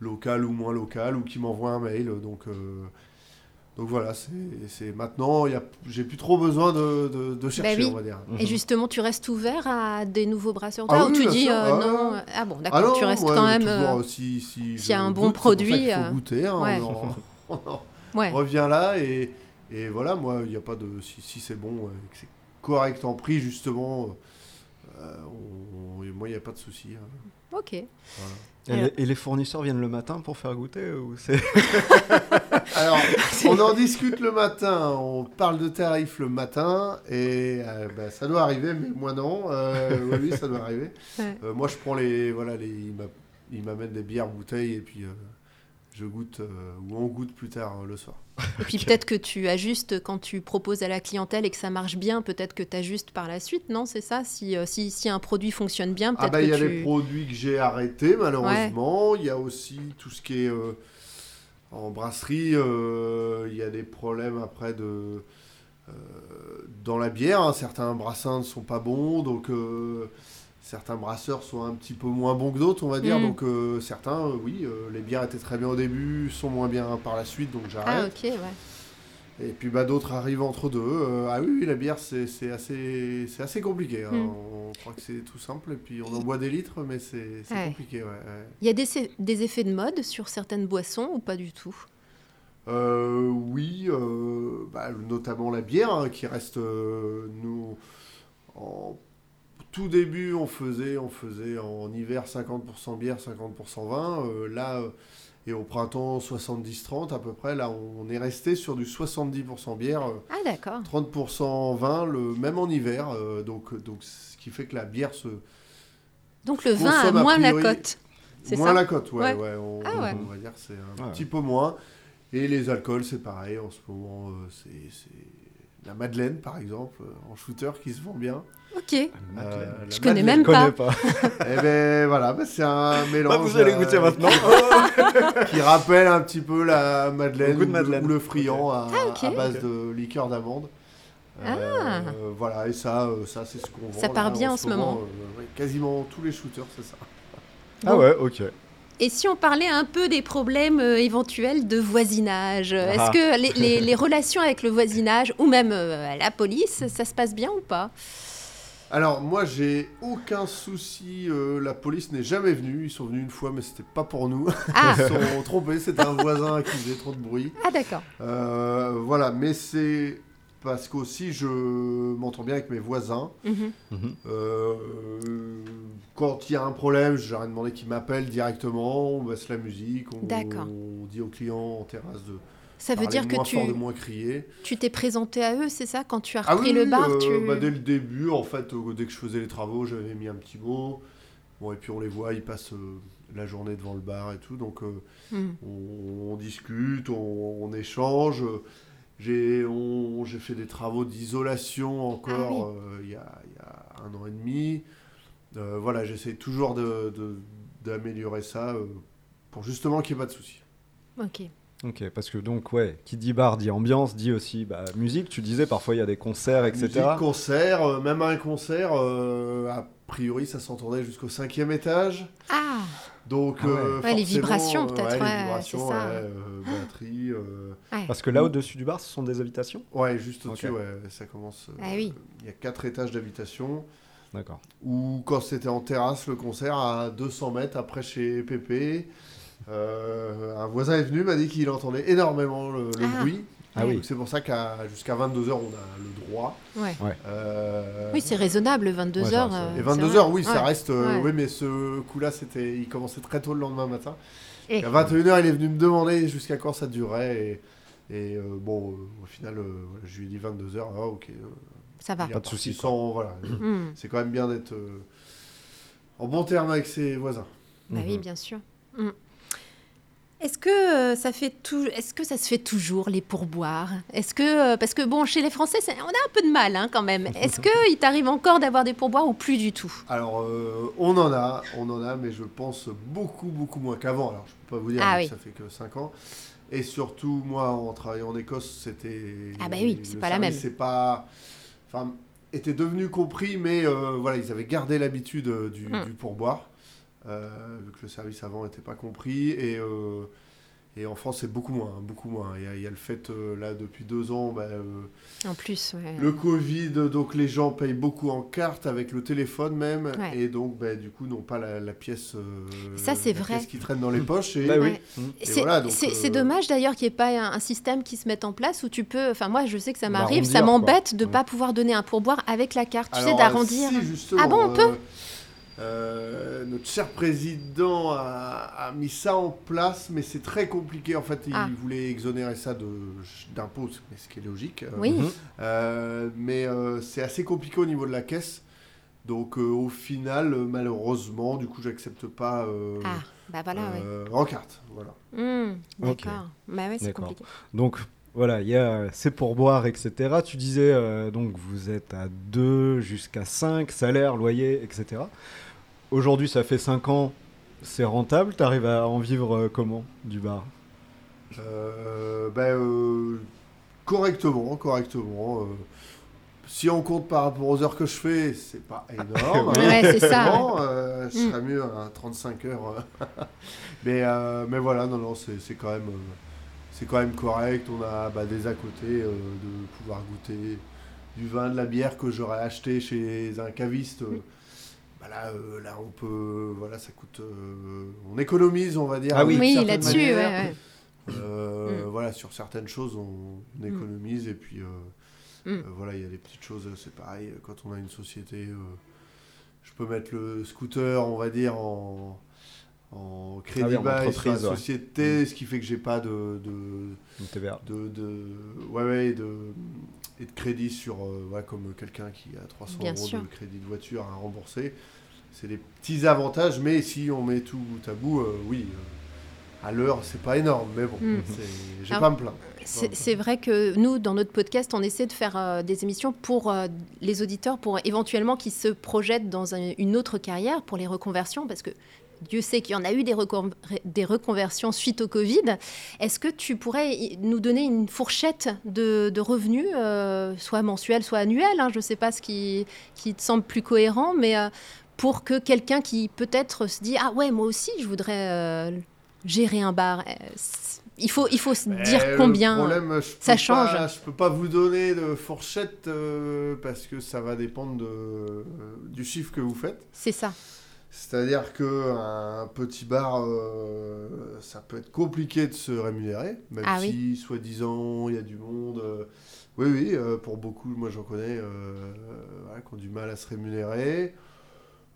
Speaker 9: local ou moins local, ou qui m'envoie un mail. Donc euh, Donc voilà, c'est maintenant, il j'ai plus trop besoin de, de, de chercher,
Speaker 4: Bah oui.
Speaker 9: on va dire.
Speaker 4: Et justement, tu restes ouvert à des nouveaux brasseurs
Speaker 9: Ah oui,
Speaker 4: ou tu dis euh,
Speaker 9: ah
Speaker 4: non Ah bon,
Speaker 9: Ah
Speaker 4: d'accord,
Speaker 9: non,
Speaker 4: tu restes
Speaker 9: ouais,
Speaker 4: quand même.
Speaker 9: toujours,
Speaker 4: euh,
Speaker 9: si, si
Speaker 4: s'il y a un bon
Speaker 9: goûte,
Speaker 4: produit,
Speaker 9: faut
Speaker 4: euh,
Speaker 9: goûter, hein,
Speaker 4: ouais.
Speaker 9: on en- on en
Speaker 4: Ouais.
Speaker 9: revient là et, et voilà, moi, il n'y a pas de. Si, si c'est bon, que c'est correct en prix, justement, on- moi, il n'y a pas de souci. hein.
Speaker 4: Ok.
Speaker 9: Voilà.
Speaker 2: Et, les, et les fournisseurs viennent le matin pour faire goûter ou c'est
Speaker 9: Alors, on en discute le matin, on parle de tarifs le matin, et euh, bah, ça doit arriver, mais moi non. Euh, oui, oui, ça doit arriver.
Speaker 4: Ouais.
Speaker 9: Euh, moi, je prends les. Voilà, les, il m'a- il m'amène des bières bouteilles, et puis euh, je goûte, euh, ou on goûte plus tard euh, le soir.
Speaker 4: Et puis peut-être que tu ajustes quand tu proposes à la clientèle et que ça marche bien, peut-être que tu ajustes par la suite, non C'est ça? Si, euh, si, si un produit fonctionne bien,
Speaker 9: Ah
Speaker 4: peut-être
Speaker 9: bah, il y a
Speaker 4: tu...
Speaker 9: les produits que j'ai arrêtés, malheureusement. Il y a aussi tout ce qui est. euh, en brasserie, euh, il y a des problèmes après de. euh, dans la bière, hein. certains brassins ne sont pas bons, donc certains brasseurs sont un petit peu moins bons que d'autres, on va dire.
Speaker 4: Mm.
Speaker 9: Donc euh, certains, euh, oui, euh, les bières étaient très bien au début, sont moins bien par la suite, donc
Speaker 4: Ah
Speaker 9: j'arrête.
Speaker 4: ok, ouais.
Speaker 9: Et puis bah, d'autres arrivent entre deux. Euh, ah oui, oui, la bière, c'est assez, assez compliqué. hein.
Speaker 4: Mm.
Speaker 9: On croit que c'est tout simple, et puis on en boit des litres, mais c'est
Speaker 4: Ouais.
Speaker 9: compliqué. Ouais.
Speaker 4: Il y a des, des effets de mode sur certaines boissons ou pas du tout?
Speaker 9: Oui, bah, notamment la bière, hein, qui reste, nous, en tout début, on faisait, on faisait en hiver 50% bière, 50% vin. Euh, là, euh, et au printemps 70-30 à peu près, là, on est resté sur du 70% bière. euh,
Speaker 4: Ah d'accord.
Speaker 9: 30% vin, le, même en hiver. euh, donc, donc, ce qui fait que la bière se.
Speaker 4: Donc le vin a moins la cote. C'est
Speaker 9: moins
Speaker 4: ça
Speaker 9: la cote, ouais.
Speaker 4: Ouais.
Speaker 9: ouais, on,
Speaker 4: Ah ouais.
Speaker 9: on va dire que c'est un
Speaker 2: Ouais.
Speaker 9: petit peu moins. Et les alcools, c'est pareil. En ce moment, euh, c'est c'est la Madeleine, par exemple, euh, en shooter qui se vend bien.
Speaker 4: Ok.
Speaker 9: Euh, la
Speaker 4: Je connais
Speaker 9: Madeleine.
Speaker 4: même
Speaker 2: Je connais
Speaker 4: pas.
Speaker 2: pas.
Speaker 9: Eh ben voilà, bah, c'est un mélange.
Speaker 2: Bah, vous allez
Speaker 9: euh,
Speaker 2: goûter maintenant.
Speaker 9: qui rappelle un petit peu la Madeleine, le-
Speaker 2: Madeleine.
Speaker 9: ou le friand à,
Speaker 4: Ah,
Speaker 9: à base de liqueur d'amande.
Speaker 4: Ah.
Speaker 9: Euh, voilà, et ça, euh, ça c'est ce qu'on vend.
Speaker 4: Ça part
Speaker 9: là,
Speaker 4: bien en ce moment.
Speaker 9: euh, quasiment tous les shooters, c'est ça.
Speaker 2: Ah ouais, ok.
Speaker 4: Et si on parlait un peu des problèmes euh, éventuels de voisinage euh, Est-ce
Speaker 2: Ah.
Speaker 4: que les, les- les relations avec le voisinage ou même euh, la police, ça se passe bien ou pas?
Speaker 9: Alors moi j'ai aucun souci, euh, la police n'est jamais venue, ils sont venus une fois mais c'était pas pour nous,
Speaker 4: Ah,
Speaker 9: ils se sont trompés, c'était un voisin qui faisait trop de bruit.
Speaker 4: ah d'accord.
Speaker 9: Euh, voilà, mais c'est parce qu'aussi je m'entends bien avec mes voisins.
Speaker 4: Mhm.
Speaker 9: Euh, quand il y a un problème, je leur ai demandé qu'ils m'appellent directement, on baisse la musique, on, on dit aux clients en terrasse de
Speaker 4: Ça veut dire que
Speaker 9: moins
Speaker 4: tu
Speaker 9: fort, de moins crier.
Speaker 4: tu t'es présenté à eux, c'est ça Quand tu as
Speaker 9: Ah
Speaker 4: repris
Speaker 9: oui,
Speaker 4: le bar,
Speaker 9: euh,
Speaker 4: tu...
Speaker 9: bah, dès le début, en fait, euh, dès que je faisais les travaux, j'avais mis un petit mot. Bon, et puis on les voit, ils passent euh, la journée devant le bar et tout, donc euh,
Speaker 4: Hmm.
Speaker 9: on, on discute, on, on échange. J'ai fait des travaux d'isolation encore
Speaker 4: Ah
Speaker 9: il y, a, il y a un an et demi. Euh, voilà, j'essaie toujours de- de- d'améliorer ça euh, pour justement qu'il n'y ait pas de soucis.
Speaker 4: Ok.
Speaker 2: Ok, parce que donc, ouais, qui dit bar dit ambiance, dit aussi bah, musique. Tu disais parfois il y a des concerts, etc.
Speaker 9: Musique, concert, euh, même un concert, euh, a priori ça s'entendait jusqu'au cinquième étage.
Speaker 4: Ah,
Speaker 9: Donc,
Speaker 2: Ah ouais.
Speaker 9: euh,
Speaker 4: Ouais, les vibrations, peut-être,
Speaker 9: ouais,
Speaker 4: ouais,
Speaker 9: les vibrations,
Speaker 4: ça.
Speaker 9: ouais, euh, batterie. euh,
Speaker 2: Parce que là, au-dessus du bar, ce sont des habitations?
Speaker 9: Ouais, juste au-dessus,
Speaker 2: Ok.
Speaker 9: ouais, ça commence. euh,
Speaker 4: Ah oui.
Speaker 9: Il y a quatre étages d'habitation.
Speaker 2: D'accord.
Speaker 9: Ou quand c'était en terrasse, le concert à 200 mètres après chez Pépé. Euh, un voisin est venu, m'a dit qu'il entendait énormément le, le
Speaker 4: Ah.
Speaker 9: bruit.
Speaker 2: Ah oui.
Speaker 9: Donc c'est pour ça qu'à jusqu'à 22h, on a le droit.
Speaker 4: ouais.
Speaker 9: Euh,
Speaker 4: Oui, c'est raisonnable, 22
Speaker 2: Ouais,
Speaker 4: heures.
Speaker 2: ça, ça-
Speaker 4: euh,
Speaker 9: Et
Speaker 4: c'est
Speaker 9: 22
Speaker 4: vrai.
Speaker 9: heures, oui, ça
Speaker 4: Ouais.
Speaker 9: reste. euh,
Speaker 4: Ouais.
Speaker 9: Oui, mais ce coup-là, c'était, il commençait très tôt le lendemain matin.
Speaker 4: Et-
Speaker 9: À 21 h il est venu me demander jusqu'à quand ça durait. Et, et, euh, bon, euh, au final, euh, voilà, je lui ai dit 22 heures. Ah, ok. euh,
Speaker 4: Ça va.
Speaker 9: il est
Speaker 2: Pas de
Speaker 9: reparti
Speaker 2: souci,
Speaker 9: Sans, voilà.
Speaker 4: Hmm.
Speaker 9: C'est quand même bien d'être euh, en bon terme avec ses voisins.
Speaker 4: Bah oui,
Speaker 2: Mhm.
Speaker 4: bien sûr. Mm. Est-ce que euh, ça fait tout Est-ce que ça se fait toujours les pourboires? Est-ce que euh, parce que bon chez les Français on a un peu de mal hein, quand même. Est-ce que il t'arrive encore d'avoir des pourboires ou plus du tout?
Speaker 9: Alors, euh, on en a, on en a, mais je pense beaucoup, beaucoup moins qu'avant. Alors, je peux pas vous dire,
Speaker 4: Ah
Speaker 9: vu
Speaker 4: oui.
Speaker 9: que ça fait que 5 ans. Et surtout, moi, en travaillant en Écosse, c'était.
Speaker 4: Ah bah oui, c'est pas la même.
Speaker 9: C'est pas. Enfin, était devenu compris, mais euh, voilà, ils avaient gardé l'habitude euh, du,
Speaker 4: Hmm.
Speaker 9: du pourboire, vu que le service avant n'était pas compris. Et, euh, Et en France, c'est beaucoup moins, beaucoup moins. Il y a, il y a le fait, euh, là, depuis deux ans, bah, euh,
Speaker 4: En plus, ouais.
Speaker 9: le Covid, donc les gens payent beaucoup en carte, avec le téléphone même,
Speaker 4: Ouais.
Speaker 9: et donc, bah, du coup, n'ont pas la, la pièce, euh,
Speaker 4: Ça, c'est
Speaker 9: la
Speaker 4: vrai.
Speaker 9: pièce qui traîne dans les poches. Et,
Speaker 2: Bah oui.
Speaker 4: Ouais.
Speaker 9: Et
Speaker 4: C'est
Speaker 9: voilà, euh,
Speaker 4: dommage d'ailleurs qu'il n'y ait pas un, un système qui se mette en place où tu peux. Enfin, moi, je sais que ça m'arrive, ça m'embête de ne
Speaker 2: Ouais.
Speaker 4: pas pouvoir donner un pourboire avec la carte. Tu sais, d'arrondir.
Speaker 9: si, justement,
Speaker 4: Ah bon, on
Speaker 9: euh,
Speaker 4: peut
Speaker 9: euh, notre cher président a, a mis ça en place, mais c'est très compliqué. En fait, il
Speaker 4: Ah.
Speaker 9: voulait exonérer ça d'impôts, ce qui est logique. euh,
Speaker 4: Oui.
Speaker 2: Mhm.
Speaker 9: euh, mais euh, c'est assez compliqué au niveau de la caisse. Donc, euh, au final, euh, malheureusement, du coup, j'accepte pas euh,
Speaker 4: Ah, bah voilà,
Speaker 9: euh, en carte. Voilà.
Speaker 2: Ok.
Speaker 4: D'accord. Bah ouais, c'est
Speaker 2: D'accord.
Speaker 4: compliqué.
Speaker 2: Donc voilà, il y a c'est pour boire, etc. Tu disais euh, donc vous êtes à 2 jusqu'à 5 salaires, loyer, etc. Aujourd'hui, ça fait 5 ans, c'est rentable? Tu arrives à en vivre euh, comment du bar?
Speaker 9: Euh, ben, euh, correctement, correctement. euh, si on compte par rapport aux heures que je fais, c'est pas énorme. hein.
Speaker 4: Ouais, c'est ça,
Speaker 9: Bon, euh, je
Speaker 4: Mm.
Speaker 9: serais mieux à 35 heures. mais, euh, mais voilà, non, non, c'est c'est quand même, c'est quand même correct. On a bah, des à côté euh, de pouvoir goûter du vin, de la bière que j'aurais acheté chez un caviste. euh, bah là, euh, là, on peut, voilà, ça coûte, euh, on économise, on va dire.
Speaker 2: Ah oui.
Speaker 9: d'une
Speaker 4: Oui,
Speaker 9: certaine
Speaker 4: là-dessus, ouais,
Speaker 9: manière.
Speaker 4: ouais.
Speaker 9: Euh,
Speaker 4: Mm.
Speaker 9: Voilà, sur certaines choses, on, on économise et puis euh,
Speaker 4: Mm.
Speaker 9: euh, voilà, il y a des petites choses, c'est pareil, quand on a une société, euh, je peux mettre le scooter, on va dire, en, en crédit
Speaker 2: Ah oui, en ouais.
Speaker 9: société, ce qui fait que j'ai pas de, de,
Speaker 2: TVA
Speaker 9: de, de- ouais, ouais, de, et de crédit sur, euh, ouais, comme quelqu'un qui a 300
Speaker 4: Bien
Speaker 9: euros
Speaker 4: sûr.
Speaker 9: de crédit de voiture à rembourser. C'est des petits avantages, mais si on met tout bout à bout, euh, oui, euh, à l'heure, c'est pas énorme, mais bon,
Speaker 4: Mm.
Speaker 9: c'est- j'ai pas à me plaindre.
Speaker 4: C'est c'est vrai que nous, dans notre podcast, on essaie de faire euh, des émissions pour euh, les auditeurs, pour éventuellement qu'ils se projettent dans un- une autre carrière, pour les reconversions, parce que Dieu sait qu'il y en a eu des, recon- des reconversions suite au Covid. Est-ce que tu pourrais nous donner une fourchette de, de revenus, euh, soit mensuels, soit annuels hein, Je ne sais pas ce qui, qui te semble plus cohérent, mais euh, pour que quelqu'un qui peut-être se dit Ah ouais, moi aussi, je voudrais euh, gérer un bar. il faut, il faut se dire
Speaker 9: Eh,
Speaker 4: combien.
Speaker 9: Problème,
Speaker 4: ça change.
Speaker 9: Pas, je peux pas vous donner de fourchette euh, parce que ça va dépendre de, euh, du chiffre que vous faites.
Speaker 4: C'est ça.
Speaker 9: C'est-à-dire que un petit bar, euh, ça peut être compliqué de se rémunérer, même
Speaker 4: Ah
Speaker 9: si, soi-disant, il y a du monde. euh, oui, oui, euh, pour beaucoup, moi j'en connais, voilà, qui ont du mal à se rémunérer.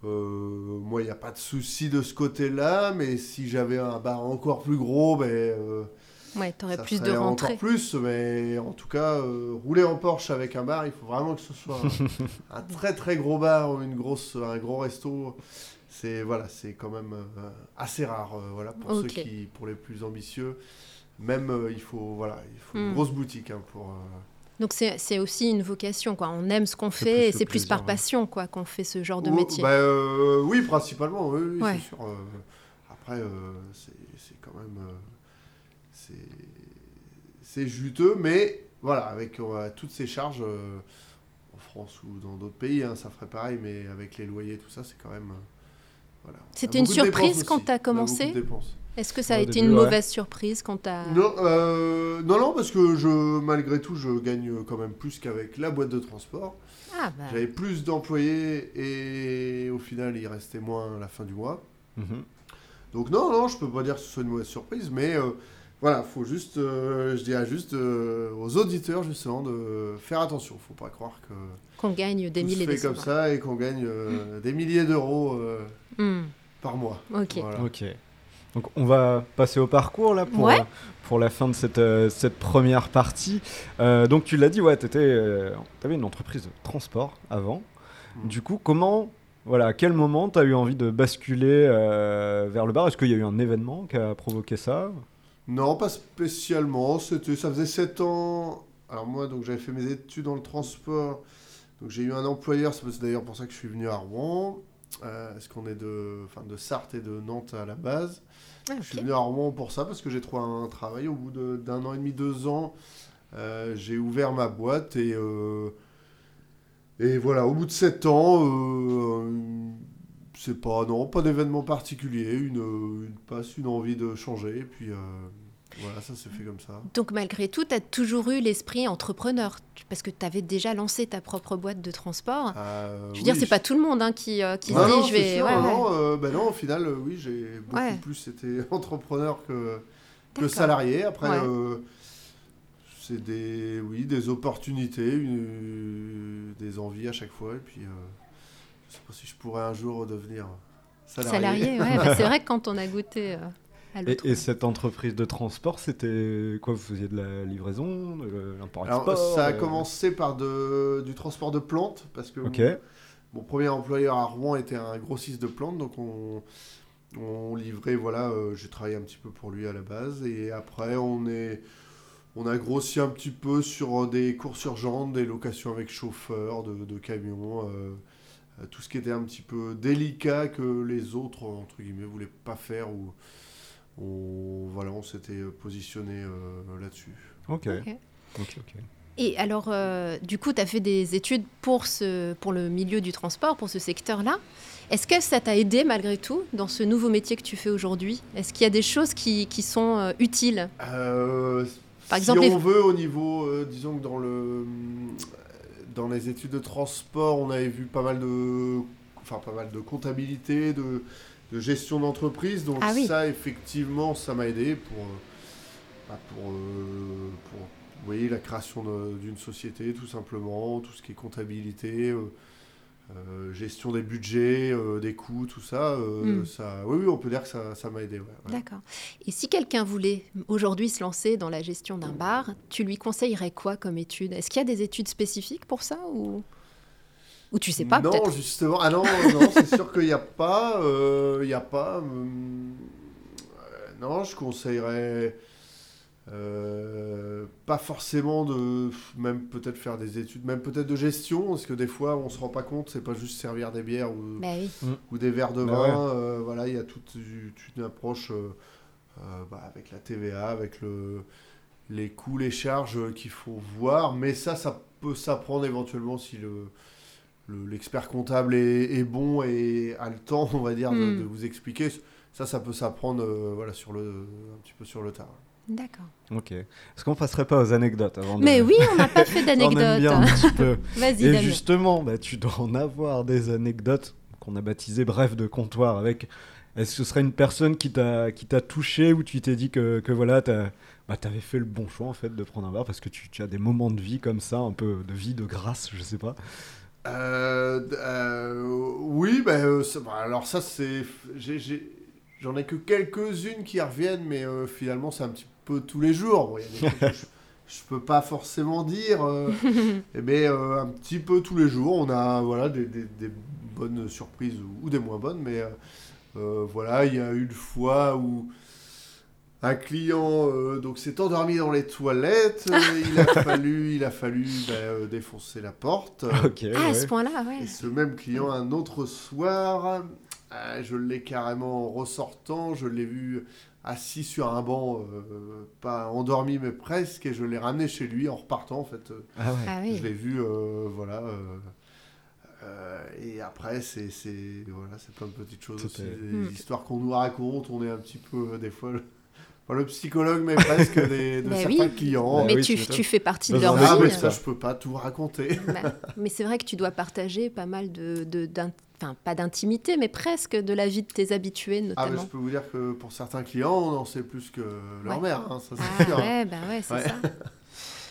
Speaker 9: Moi, il n'y a pas de souci de ce côté-là, mais si j'avais un bar encore plus gros, ben,
Speaker 4: Ouais, tu aurais
Speaker 9: ça
Speaker 4: plus de rentrées.
Speaker 9: Encore plus, mais en tout cas, rouler en Porsche avec un bar, il faut vraiment que ce soit un, un très très gros bar ou une grosse, un gros resto. C'est voilà, c'est quand même euh, assez rare. euh, voilà, pour ceux qui, pour les plus ambitieux, même euh, il faut voilà, il faut une
Speaker 4: Hmm.
Speaker 9: grosse boutique hein, pour.
Speaker 4: Donc c'est aussi une vocation, quoi. On aime ce qu'on fait et c'est plus par passion, quoi, qu'on fait ce genre de
Speaker 9: Oh,
Speaker 4: métier.
Speaker 9: bah, euh, oui, principalement, oui, oui,
Speaker 4: Ouais.
Speaker 9: c'est sûr. euh, après, euh, c'est quand même. c'est- juteux, mais voilà, avec toutes ces charges, en France ou dans d'autres pays, hein, ça ferait pareil, mais avec les loyers, tout ça, c'est quand même. Voilà.
Speaker 4: C'était une
Speaker 9: beaucoup de
Speaker 4: surprise quand
Speaker 9: aussi.
Speaker 4: t'as
Speaker 9: On a beaucoup
Speaker 4: commencé. Est-ce que ça a
Speaker 2: Au
Speaker 4: été
Speaker 2: début,
Speaker 4: une
Speaker 2: ouais.
Speaker 4: mauvaise surprise quand t'as...
Speaker 9: Non, euh, non, non, parce que je, malgré tout, je gagne quand même plus qu'avec la boîte de transport.
Speaker 4: Ah bah,
Speaker 9: J'avais plus d'employés et au final, il restait moins à la fin du mois.
Speaker 2: Mhm.
Speaker 9: Donc non, non, je peux pas dire que ce soit une mauvaise surprise, mais euh, voilà, faut juste, euh, je dirais juste euh, aux auditeurs justement de faire attention. Faut pas croire que
Speaker 4: qu'on gagne des milliers
Speaker 9: se
Speaker 4: et
Speaker 9: fait
Speaker 4: des
Speaker 9: comme ça et qu'on gagne euh, des milliers d'euros euh,
Speaker 4: Hmm,
Speaker 9: par mois.
Speaker 4: ok.
Speaker 9: Voilà.
Speaker 2: Ok. Donc on va passer au parcours là pour,
Speaker 4: Ouais.
Speaker 2: euh, pour la fin de cette, euh, cette première partie. Euh, donc tu l'as dit, ouais, tu avais une entreprise de transport avant.
Speaker 9: Mm.
Speaker 2: Du coup, comment, voilà, à quel moment tu as eu envie de basculer euh, vers le bar? Est-ce qu'il y a eu un événement qui a provoqué ça?
Speaker 9: Non, pas spécialement. C'était, ça faisait 7 ans. Alors moi, donc j'avais fait mes études dans le transport. Donc j'ai eu un employeur. C'est d'ailleurs pour ça que je suis venu à Rouen. Euh, parce qu'on est de, enfin, de Sarthe et de Nantes à la base?
Speaker 4: Ah,
Speaker 9: Je suis venu à Rouen pour ça parce que j'ai trouvé un travail au bout de- d'un an et demi, deux ans. euh, j'ai ouvert ma boîte et, euh, et voilà, au bout de sept ans, euh, c'est pas, non, pas d'événement particulier, une, une passe, une envie de changer. Et puis, euh, Voilà, ça s'est fait comme ça.
Speaker 4: Donc malgré tout, tu as toujours eu l'esprit entrepreneur, parce que tu avais déjà lancé ta propre boîte de transport.
Speaker 9: Euh,
Speaker 4: je veux dire, c'est pas tout le monde hein, qui, euh, qui se dit,
Speaker 9: non,
Speaker 4: je vais...
Speaker 9: sûr,
Speaker 4: ouais,
Speaker 9: non,
Speaker 4: ouais.
Speaker 9: non, euh, bah non, au final, euh, oui, j'ai beaucoup
Speaker 4: Ouais.
Speaker 9: plus été entrepreneur que, que salarié. Après, euh, c'est des, oui, des opportunités, une- des envies à chaque fois. Et puis, euh, je sais pas si je pourrais un jour devenir salarié.
Speaker 4: Salarié, ouais, bah, c'est vrai que quand on a goûté euh, à
Speaker 2: Et, et cette entreprise de transport, c'était quoi Vous faisiez de la livraison, de l'import-export
Speaker 9: Alors, ça a
Speaker 2: euh,
Speaker 9: commencé par de, du transport de plantes, parce que mon, mon premier employeur à Rouen était un grossiste de plantes, donc on, on livrait, voilà, euh, j'ai travaillé un petit peu pour lui à la base, et après on est... On a grossi un petit peu sur des courses urgentes, des locations avec chauffeur, de, de camions, euh, tout ce qui était un petit peu délicat que les autres, entre guillemets, voulaient pas faire, ou on, voilà, on s'était positionné euh, là-dessus.
Speaker 2: Ok.
Speaker 4: Ok.
Speaker 2: Ok, ok.
Speaker 4: Et alors, euh, du coup, tu as fait des études pour, ce, pour le milieu du transport, pour ce secteur-là. Est-ce que ça t'a aidé malgré tout dans ce nouveau métier que tu fais aujourd'hui? Est-ce qu'il y a des choses qui, qui sont euh, utiles?
Speaker 9: Euh,
Speaker 4: Par
Speaker 9: si
Speaker 4: exemple, les-
Speaker 9: on veut au niveau, euh, disons que dans le dans les études de transport, on avait vu pas mal de, enfin pas mal de comptabilité, de, de gestion d'entreprise. Donc
Speaker 4: Ah oui.
Speaker 9: ça, effectivement, ça m'a aidé pour euh, bah, pour, euh, pour vous voyez, la création d'une société, tout simplement, tout ce qui est comptabilité. euh, euh, gestion des budgets, euh, des coûts, tout ça, euh,
Speaker 4: Mm.
Speaker 9: ça, oui, oui, on peut dire que ça, ça m'a aidé. ouais, ouais.
Speaker 4: D'accord. Et si quelqu'un voulait aujourd'hui se lancer dans la gestion d'un bar, tu lui conseillerais quoi comme étude? Est-ce qu'il y a des études spécifiques pour ça ou, ou tu sais pas
Speaker 9: Non, justement. Ah non, non c'est sûr qu'il n'y a pas. Il y a pas. hum, non, je conseillerais. Euh, pas forcément de. Même peut-être faire des études, même peut-être de gestion, parce que des fois on se rend pas compte, c'est pas juste servir des bières ou,
Speaker 4: Bah oui.
Speaker 9: ou des verres de
Speaker 2: Bah
Speaker 9: vin. euh, voilà, il y a toute, toute une approche euh, bah, avec la TVA, avec le, les coûts, les charges qu'il faut voir. Mais ça, ça peut s'apprendre éventuellement si le le- l'expert comptable est, est bon et a le temps, on va dire, de,
Speaker 4: Hmm.
Speaker 9: de vous expliquer. Ça, ça peut s'apprendre euh, voilà, sur le, un petit peu sur le tard.
Speaker 4: D'accord.
Speaker 2: Ok. Est-ce qu'on passerait pas aux anecdotes avant de...
Speaker 4: Mais oui, on n'a pas fait
Speaker 2: On aime bien
Speaker 4: d'anecdotes.
Speaker 2: un petit peu.
Speaker 4: Vas-y,
Speaker 2: Et
Speaker 4: Damien.
Speaker 2: justement, bah, tu dois en avoir des anecdotes qu'on a baptisées bref de comptoir avec. Est-ce que ce serait une personne qui t'a qui t'a touché ou tu t'es dit que, que voilà, t'as- bah, t'avais fait le bon choix en fait de prendre un bar parce que tu, tu as des moments de vie comme ça, un peu de vie, de grâce, je sais pas.
Speaker 9: Euh, euh, oui, bah, euh, ça- bah, alors ça, c'est. j'ai- j'ai- J'en ai que quelques-unes qui reviennent, mais euh, finalement, c'est un petit peu tous les jours. Bon, il y a des trucs que je, peux pas forcément dire, euh, mais euh, un petit peu tous les jours, on a voilà, des, des- des bonnes surprises ou, ou des moins bonnes, mais euh, voilà, il y a eu une fois où un client donc s'est endormi dans les toilettes, il a fallu, il a fallu bah, euh, défoncer la porte.
Speaker 4: Ah, à ce point-là, ouais.
Speaker 9: Et ce même client, un autre soir, je l'ai carrément ressortant, je l'ai vu assis sur un banc, euh, pas endormi mais presque, et je l'ai ramené chez lui en repartant en fait.
Speaker 2: Ah ouais.
Speaker 4: Ah
Speaker 9: Je l'ai vu, euh, voilà. euh, et après, c'est voilà, c'est plein de petites choses aussi, des
Speaker 4: Hmm.
Speaker 9: histoires qu'on nous raconte. On est un petit peu, des fois, le, pas le psychologue, mais presque des, de
Speaker 4: Mais
Speaker 9: certains
Speaker 4: oui.
Speaker 9: clients.
Speaker 4: Mais
Speaker 2: oui,
Speaker 4: tu, fais partie de leur
Speaker 2: un
Speaker 4: vie.
Speaker 9: Ah, mais
Speaker 2: vie,
Speaker 9: ça, je peux pas tout raconter.
Speaker 4: Bah, mais c'est vrai que tu dois partager pas mal de, de- enfin pas d'intimité, mais presque de la vie de tes habitués
Speaker 9: Ah, mais
Speaker 4: notamment.
Speaker 9: je peux vous dire que pour certains clients, on en sait plus que leur
Speaker 4: Ouais.
Speaker 9: mère, hein, ça c'est
Speaker 4: Ah
Speaker 9: sûr.
Speaker 4: ouais, bah ouais, c'est
Speaker 9: Ouais.
Speaker 4: ça.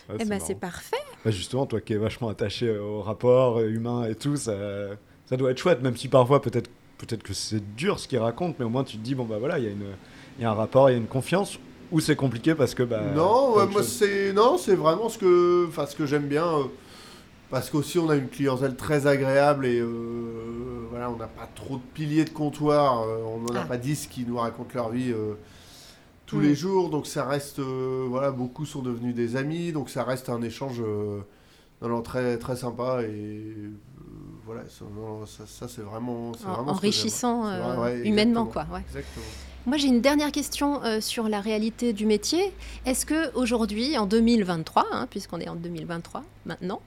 Speaker 2: Ouais,
Speaker 4: Eh ben c'est parfait.
Speaker 2: Bah, justement, toi qui es vachement attaché au rapport humain et tout, ça, ça doit être chouette, même si parfois peut-être peut-être que c'est dur ce qu'il raconte, mais au moins tu te dis, bon bah voilà, il y, a une- il y a un rapport, il y a une confiance, ou c'est compliqué parce que... Bah,
Speaker 9: non, ouais, moi c'est non, c'est vraiment ce que, enfin ce que j'aime bien, euh, parce qu'aussi on a une clientèle très agréable et euh, voilà, on n'a pas trop de piliers de comptoir, euh, on n'en a
Speaker 4: Ah.
Speaker 9: pas 10 qui nous racontent leur vie euh, tous
Speaker 4: Mm.
Speaker 9: les jours, donc ça reste, euh, voilà, beaucoup sont devenus des amis, donc ça reste un échange euh, non, non, très très sympa et euh, voilà, ça, non, ça, ça, c'est vraiment,
Speaker 4: En- enrichissant
Speaker 9: C'est
Speaker 4: euh,
Speaker 9: vrai, ouais,
Speaker 4: humainement
Speaker 9: exactement.
Speaker 4: quoi. Ouais.
Speaker 9: Exactement.
Speaker 4: Moi j'ai une dernière question euh, sur la réalité du métier. Est-ce que aujourd'hui, en 2023, hein, puisqu'on est en 2023 maintenant,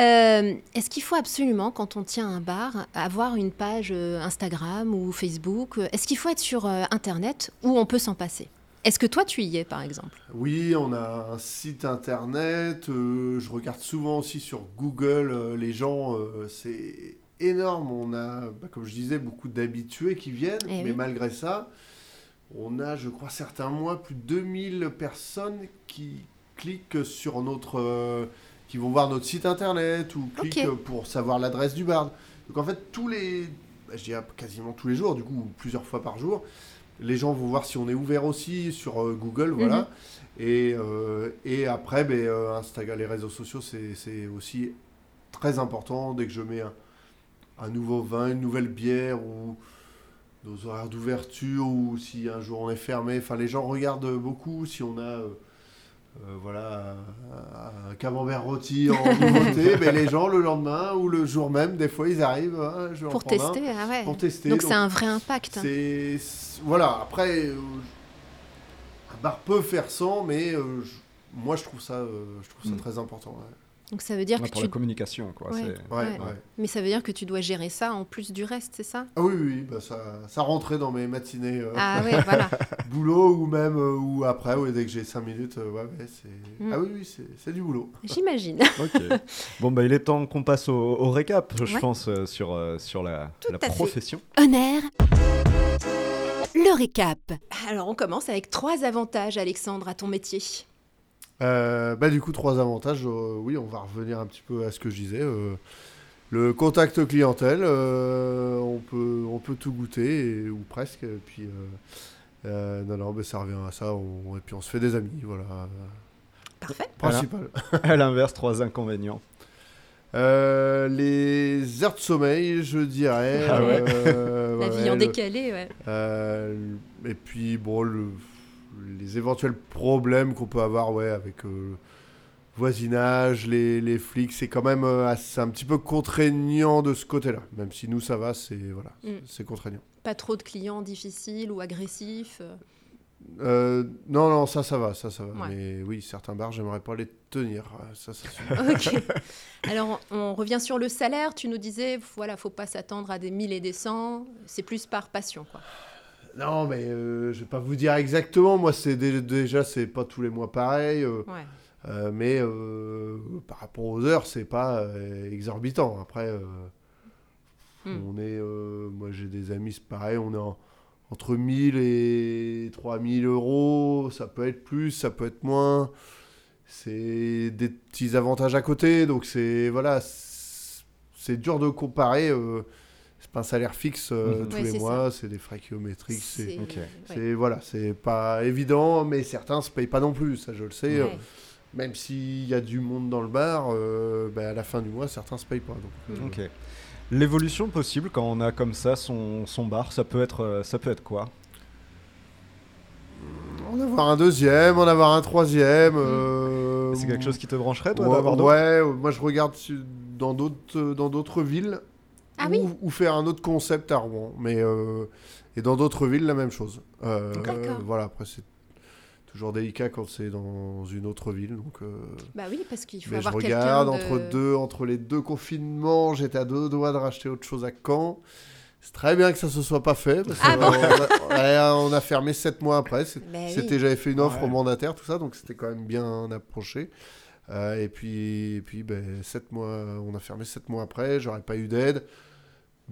Speaker 4: euh, est-ce qu'il faut absolument quand on tient un bar avoir une page euh, Instagram ou Facebook Est-ce qu'il faut être sur Internet ou on peut s'en passer? Est-ce que toi, tu y es, par exemple?
Speaker 9: Oui, on a un site internet. euh, je regarde souvent aussi sur Google. euh, les gens, euh, c'est énorme. On a, bah, comme je disais, beaucoup d'habitués qui viennent.
Speaker 4: Eh
Speaker 9: mais
Speaker 4: oui.
Speaker 9: malgré ça, on a, je crois, certains mois, plus de 2000 personnes qui cliquent sur notre. euh, qui vont voir notre site internet ou cliquent pour savoir l'adresse du bar. Donc en fait, tous les. bah, je dirais quasiment tous les jours, du coup, plusieurs fois par jour. Les gens vont voir si on est ouvert aussi sur euh, Google, voilà.
Speaker 4: Mhm.
Speaker 9: Et, euh, et après, ben, Instagram, les réseaux sociaux, c'est c'est aussi très important. Dès que je mets un, un nouveau vin, une nouvelle bière ou nos horaires d'ouverture ou si un jour on est fermé, enfin les gens regardent beaucoup si on a euh, euh, voilà un- un camembert rôti en nouveauté, ben, les gens le lendemain ou le jour même, des fois ils arrivent hein, je
Speaker 4: Pour
Speaker 9: un,
Speaker 4: ah ouais.
Speaker 9: pour tester.
Speaker 4: Donc c'est un vrai impact.
Speaker 9: c'est c'est- voilà. Après, euh, un bar peut faire sans, mais euh, je- moi je trouve ça, euh, je trouve ça
Speaker 2: Mm.
Speaker 9: très important. ouais.
Speaker 4: Donc ça veut dire
Speaker 2: Ouais,
Speaker 4: que
Speaker 2: pour
Speaker 4: tu...
Speaker 2: la communication, quoi.
Speaker 4: Ouais.
Speaker 2: c'est-
Speaker 9: Ouais,
Speaker 4: Ouais.
Speaker 9: ouais.
Speaker 4: Mais ça veut dire que tu dois gérer ça en plus du reste, c'est ça?
Speaker 9: Ah oui, oui, bah ça, ça rentrait dans mes matinées euh,
Speaker 4: Ah ouais, voilà.
Speaker 9: boulot ou même euh, ou après, ouais, dès que j'ai 5 minutes, euh, ouais, c'est.
Speaker 4: Mm.
Speaker 9: Ah oui, oui, c'est c'est du boulot.
Speaker 4: J'imagine.
Speaker 2: Ok. bon, bah, il est temps qu'on passe au, au récap, je
Speaker 4: Ouais.
Speaker 2: pense, euh, sur, euh, sur la,
Speaker 4: Tout
Speaker 2: la
Speaker 4: à fait.
Speaker 2: profession.
Speaker 10: Honneur. Le récap.
Speaker 4: Alors on commence avec trois avantages, Alexandre, à ton métier.
Speaker 9: Euh, bah du coup, trois avantages. euh, oui, on va revenir un petit peu à ce que je disais. euh, le contact clientèle, euh, on, peut, on peut tout goûter, et- ou presque. Et puis, euh, euh, non, non, mais ça revient à ça. on- et puis, on se fait des amis, voilà.
Speaker 4: Parfait.
Speaker 9: Principal.
Speaker 2: à l'inverse, trois inconvénients.
Speaker 9: Euh, les heures de sommeil, je dirais.
Speaker 2: Ah ouais.
Speaker 9: euh,
Speaker 4: La
Speaker 9: ouais,
Speaker 4: vie en
Speaker 9: le-
Speaker 4: décalé, ouais.
Speaker 9: Euh, et puis, bon, le- les éventuels problèmes qu'on peut avoir ouais, avec euh, le voisinage, les, les flics, c'est quand même euh, assez- un petit peu contraignant de ce côté-là. Même si nous, ça va, c'est voilà,
Speaker 4: Mm.
Speaker 9: c'est contraignant.
Speaker 4: Pas trop de clients difficiles ou agressifs. euh.
Speaker 9: Non, non, ça, ça va, ça, ça va.
Speaker 4: Ouais.
Speaker 9: Mais oui, certains bars, j'aimerais pas les tenir. Ça.
Speaker 4: Ok. Alors, on on revient sur le salaire. Tu nous disais, voilà, faut pas s'attendre à des 1000 et des 100. C'est plus par passion, quoi.
Speaker 9: Non, mais euh, je vais pas vous dire exactement. Moi, c'est dé- déjà, c'est pas tous les mois pareil. euh,
Speaker 4: Ouais.
Speaker 9: Euh, mais euh, par rapport aux heures, c'est pas exorbitant. Après,
Speaker 4: Hmm.
Speaker 9: on est, moi j'ai des amis, c'est pareil, on est en- entre 1000 et 3000 euros. Ça peut être plus, ça peut être moins. C'est des petits avantages à côté, donc c'est voilà, c'est dur de comparer. C'est pas un salaire fixe euh,
Speaker 2: Mhm.
Speaker 9: tous
Speaker 4: Ouais,
Speaker 9: les mois, c'est des frais kilométriques. C'est
Speaker 4: C'est-
Speaker 2: ok.
Speaker 4: ouais.
Speaker 9: c'est- voilà, c'est pas évident, mais certains se payent pas non plus, ça je le sais. euh, même s'il y a du monde dans le bar, euh, bah, à la fin du mois, certains se payent pas. Donc, euh,
Speaker 2: Ok. L'évolution possible quand on a comme ça son, son bar, ça peut être, ça peut être quoi?
Speaker 9: En avoir un deuxième, en avoir un troisième. euh,
Speaker 2: C'est quelque chose qui te brancherait, toi,
Speaker 9: ouais,
Speaker 2: d'avoir d'autres?
Speaker 9: ouais, moi je regarde su- dans d'autres dans d'autres villes.
Speaker 4: Ah
Speaker 9: ou,
Speaker 4: oui
Speaker 9: ou faire un autre concept à Rouen. Mais, euh, et dans d'autres villes, la même chose. Euh, voilà, après c'est toujours délicat quand c'est dans une autre ville. Donc, euh,
Speaker 4: Bah oui, parce qu'il faut
Speaker 9: mais je
Speaker 4: avoir quelqu'un
Speaker 9: regarde
Speaker 4: de...
Speaker 9: entre, deux, entre les deux confinements, j'étais à deux doigts de racheter autre chose à Caen. C'est très bien que ça se soit pas fait. Parce
Speaker 4: Ah bon
Speaker 9: on, a, ouais, on a fermé sept mois après.
Speaker 4: Bah oui.
Speaker 9: C'était, j'avais fait une offre
Speaker 2: Ouais.
Speaker 9: au mandataire, tout ça, donc c'était quand même bien approché. Euh, et puis, et puis ben, sept mois, on a fermé sept mois après, j'aurais pas eu d'aide.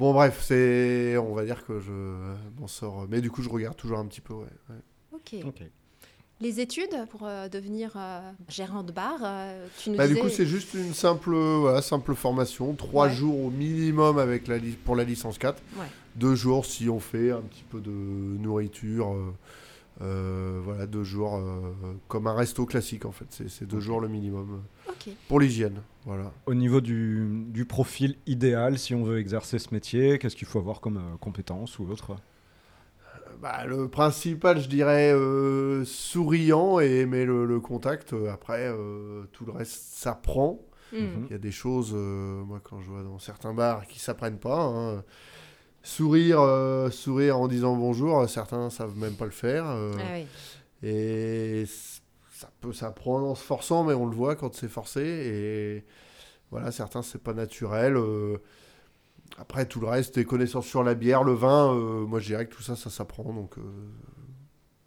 Speaker 9: Bon, bref, c'est, on va dire que je m'en sors. Mais du coup, je regarde toujours un petit peu, ouais. ouais.
Speaker 4: Ok.
Speaker 2: Ok.
Speaker 4: Les études pour euh, devenir euh, gérant de bar, euh, tu nous
Speaker 9: Bah,
Speaker 4: disais...
Speaker 9: du coup, c'est juste une simple, voilà, simple formation. Trois
Speaker 4: Ouais.
Speaker 9: jours au minimum avec la li- pour la licence 4.
Speaker 4: Ouais.
Speaker 9: Deux jours si on fait un petit peu de nourriture. euh, euh, voilà, deux jours euh, comme un resto classique en fait. C'est c'est deux jours le minimum euh, pour l'hygiène. Voilà.
Speaker 2: Au niveau du, du profil idéal, si on veut exercer ce métier, qu'est-ce qu'il faut avoir comme euh, compétences ou autre?
Speaker 9: Bah, le principal, je dirais, euh, souriant et aimer le, le contact. Euh, Après, euh, tout le reste s'apprend.
Speaker 4: Hmm.
Speaker 2: Mhm.
Speaker 9: Il y a des choses, euh, moi, quand je vois dans certains bars, qui s'apprennent pas. hein. Sourire, euh, sourire en disant bonjour, euh, certains savent même pas le faire. euh,
Speaker 4: Ah oui.
Speaker 9: Et ça peut s'apprendre en se forçant, mais on le voit quand c'est forcé. Et voilà, certains, c'est pas naturel. euh. Après, tout le reste, des connaissances sur la bière, le vin, euh, moi, je dirais que tout ça, ça s'apprend. Donc, euh,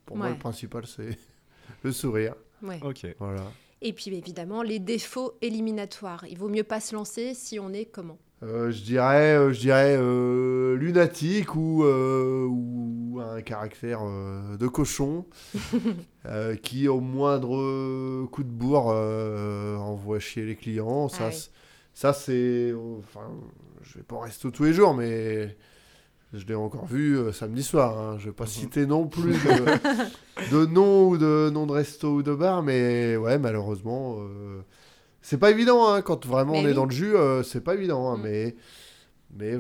Speaker 9: Pour moi, le principal, c'est le sourire.
Speaker 4: Ouais.
Speaker 2: Ok.
Speaker 9: Voilà.
Speaker 4: Et puis évidemment, les défauts éliminatoires. Il vaut mieux pas se lancer si on est comment?
Speaker 9: Euh, je dirais, euh, je dirais euh, lunatique ou, euh, ou un caractère euh, de cochon euh, qui, au moindre coup de bourre, euh, envoie chier les clients. Ça,
Speaker 4: Ah oui.
Speaker 9: c- ça c'est. Enfin, je vais pas en rester tous les jours, mais je l'ai encore vu euh, samedi soir. hein. Je vais pas citer non plus de, de nom ou de nom de resto ou de bar, mais ouais, malheureusement. euh, c'est pas évident hein, quand vraiment
Speaker 4: Mais
Speaker 9: on est
Speaker 4: oui.
Speaker 9: dans le jus, euh, c'est pas évident, hein,
Speaker 4: Mm.
Speaker 9: mais mais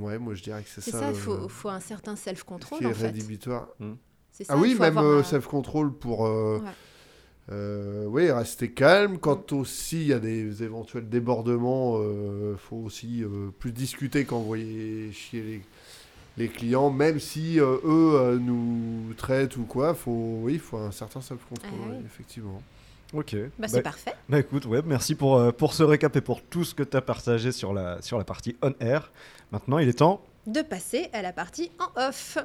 Speaker 9: ouais, moi je dirais que c'est
Speaker 4: C'est
Speaker 9: ça.
Speaker 4: ça, il
Speaker 9: le-
Speaker 4: faut, faut un certain
Speaker 9: ce
Speaker 4: self-control
Speaker 9: qui est
Speaker 4: en fait. ça,
Speaker 9: Ah
Speaker 4: il
Speaker 9: oui, même euh,
Speaker 4: un-
Speaker 9: self-control pour euh,
Speaker 4: Ouais.
Speaker 9: euh, oui, rester calme. Quand aussi il y a des éventuels débordements, euh, faut aussi euh, plus discuter qu'envoyer chier les, les clients, même si euh, eux euh, nous traitent ou quoi. Faut, oui, il faut un certain self-control,
Speaker 4: Ah oui.
Speaker 9: effectivement.
Speaker 2: Ok.
Speaker 4: Bah, c'est parfait.
Speaker 2: Bah écoute, ouais, merci pour, euh, pour ce récap et pour tout ce que tu as partagé sur la, sur la partie on-air. Maintenant, il est temps.
Speaker 4: De passer à la partie en off.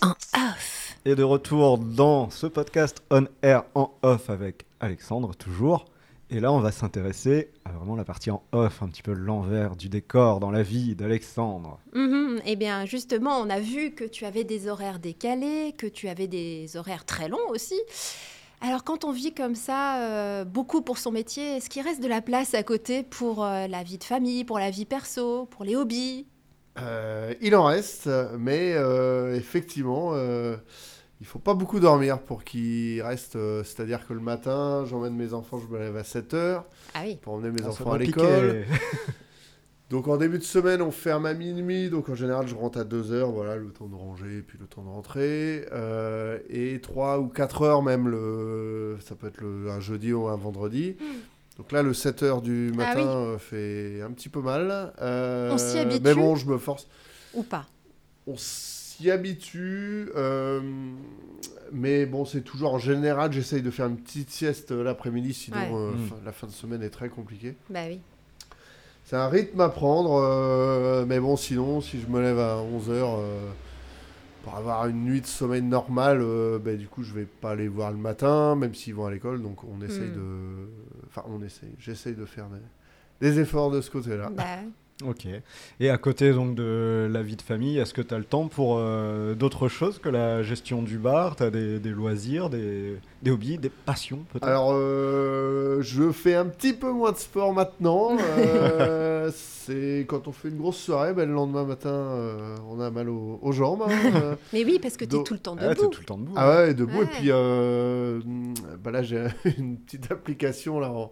Speaker 10: En off.
Speaker 2: Et de retour dans ce podcast on-air en off avec Alexandre, toujours. Et là, on va s'intéresser à vraiment la partie en off, un petit peu l'envers du décor dans la vie d'Alexandre.
Speaker 4: Mhm. Eh bien, justement, on a vu que tu avais des horaires décalés, que tu avais des horaires très longs aussi. Alors, quand on vit comme ça, euh, beaucoup pour son métier, est-ce qu'il reste de la place à côté pour euh, la vie de famille, pour la vie perso, pour les hobbies?
Speaker 9: Euh, il en reste, mais euh, effectivement, euh, il faut pas beaucoup dormir pour qu'il reste. euh, C'est-à-dire que le matin, j'emmène mes enfants, je me lève à 7h
Speaker 4: Ah oui.
Speaker 9: pour emmener mes
Speaker 2: Ah,
Speaker 9: enfants à l'école. Donc en début de semaine, on ferme à minuit, donc en général, je rentre à 2h, voilà, le temps de ranger et puis le temps de rentrer. Euh, et 3 ou 4 heures même, le... ça peut être le... un jeudi ou un vendredi. Donc là, le 7h du
Speaker 4: Ah
Speaker 9: matin
Speaker 4: oui.
Speaker 9: euh, fait un petit peu mal. Euh,
Speaker 4: On s'y habitue
Speaker 9: Mais bon, je me force
Speaker 4: Ou pas?
Speaker 9: On s'y habitue, euh, mais bon, c'est toujours en général, j'essaye de faire une petite sieste l'après-midi, sinon
Speaker 4: Ouais.
Speaker 9: euh,
Speaker 2: Mm.
Speaker 9: fin- la fin de semaine est très compliquée.
Speaker 4: Bah oui.
Speaker 9: C'est un rythme à prendre, euh, mais bon, sinon, si je me lève à 11h pour avoir une nuit de sommeil normale, euh, ben, du coup, je vais pas les voir le matin, même s'ils vont à l'école, donc on essaye
Speaker 4: Mm.
Speaker 9: de... Enfin, on essaye, j'essaye de faire des, des efforts de ce côté-là.
Speaker 4: Bah,
Speaker 2: Ok. Et à côté donc de la vie de famille, est-ce que tu as le temps pour euh, d'autres choses que la gestion du bar? Tu as des, des loisirs, des, des hobbies, des passions peut-être?
Speaker 9: Alors, euh, je fais un petit peu moins de sport maintenant. euh, c'est quand on fait une grosse soirée, ben, le lendemain matin, euh, on a mal aux, aux jambes. hein, euh.
Speaker 4: Mais oui, parce que tu es
Speaker 9: Donc-
Speaker 4: tout le temps
Speaker 2: Ah, t'es
Speaker 4: debout.
Speaker 2: tout le temps debout.
Speaker 9: ah ouais, debout.
Speaker 4: Ouais.
Speaker 9: Et puis, euh, bah là, j'ai une petite application. Là, on,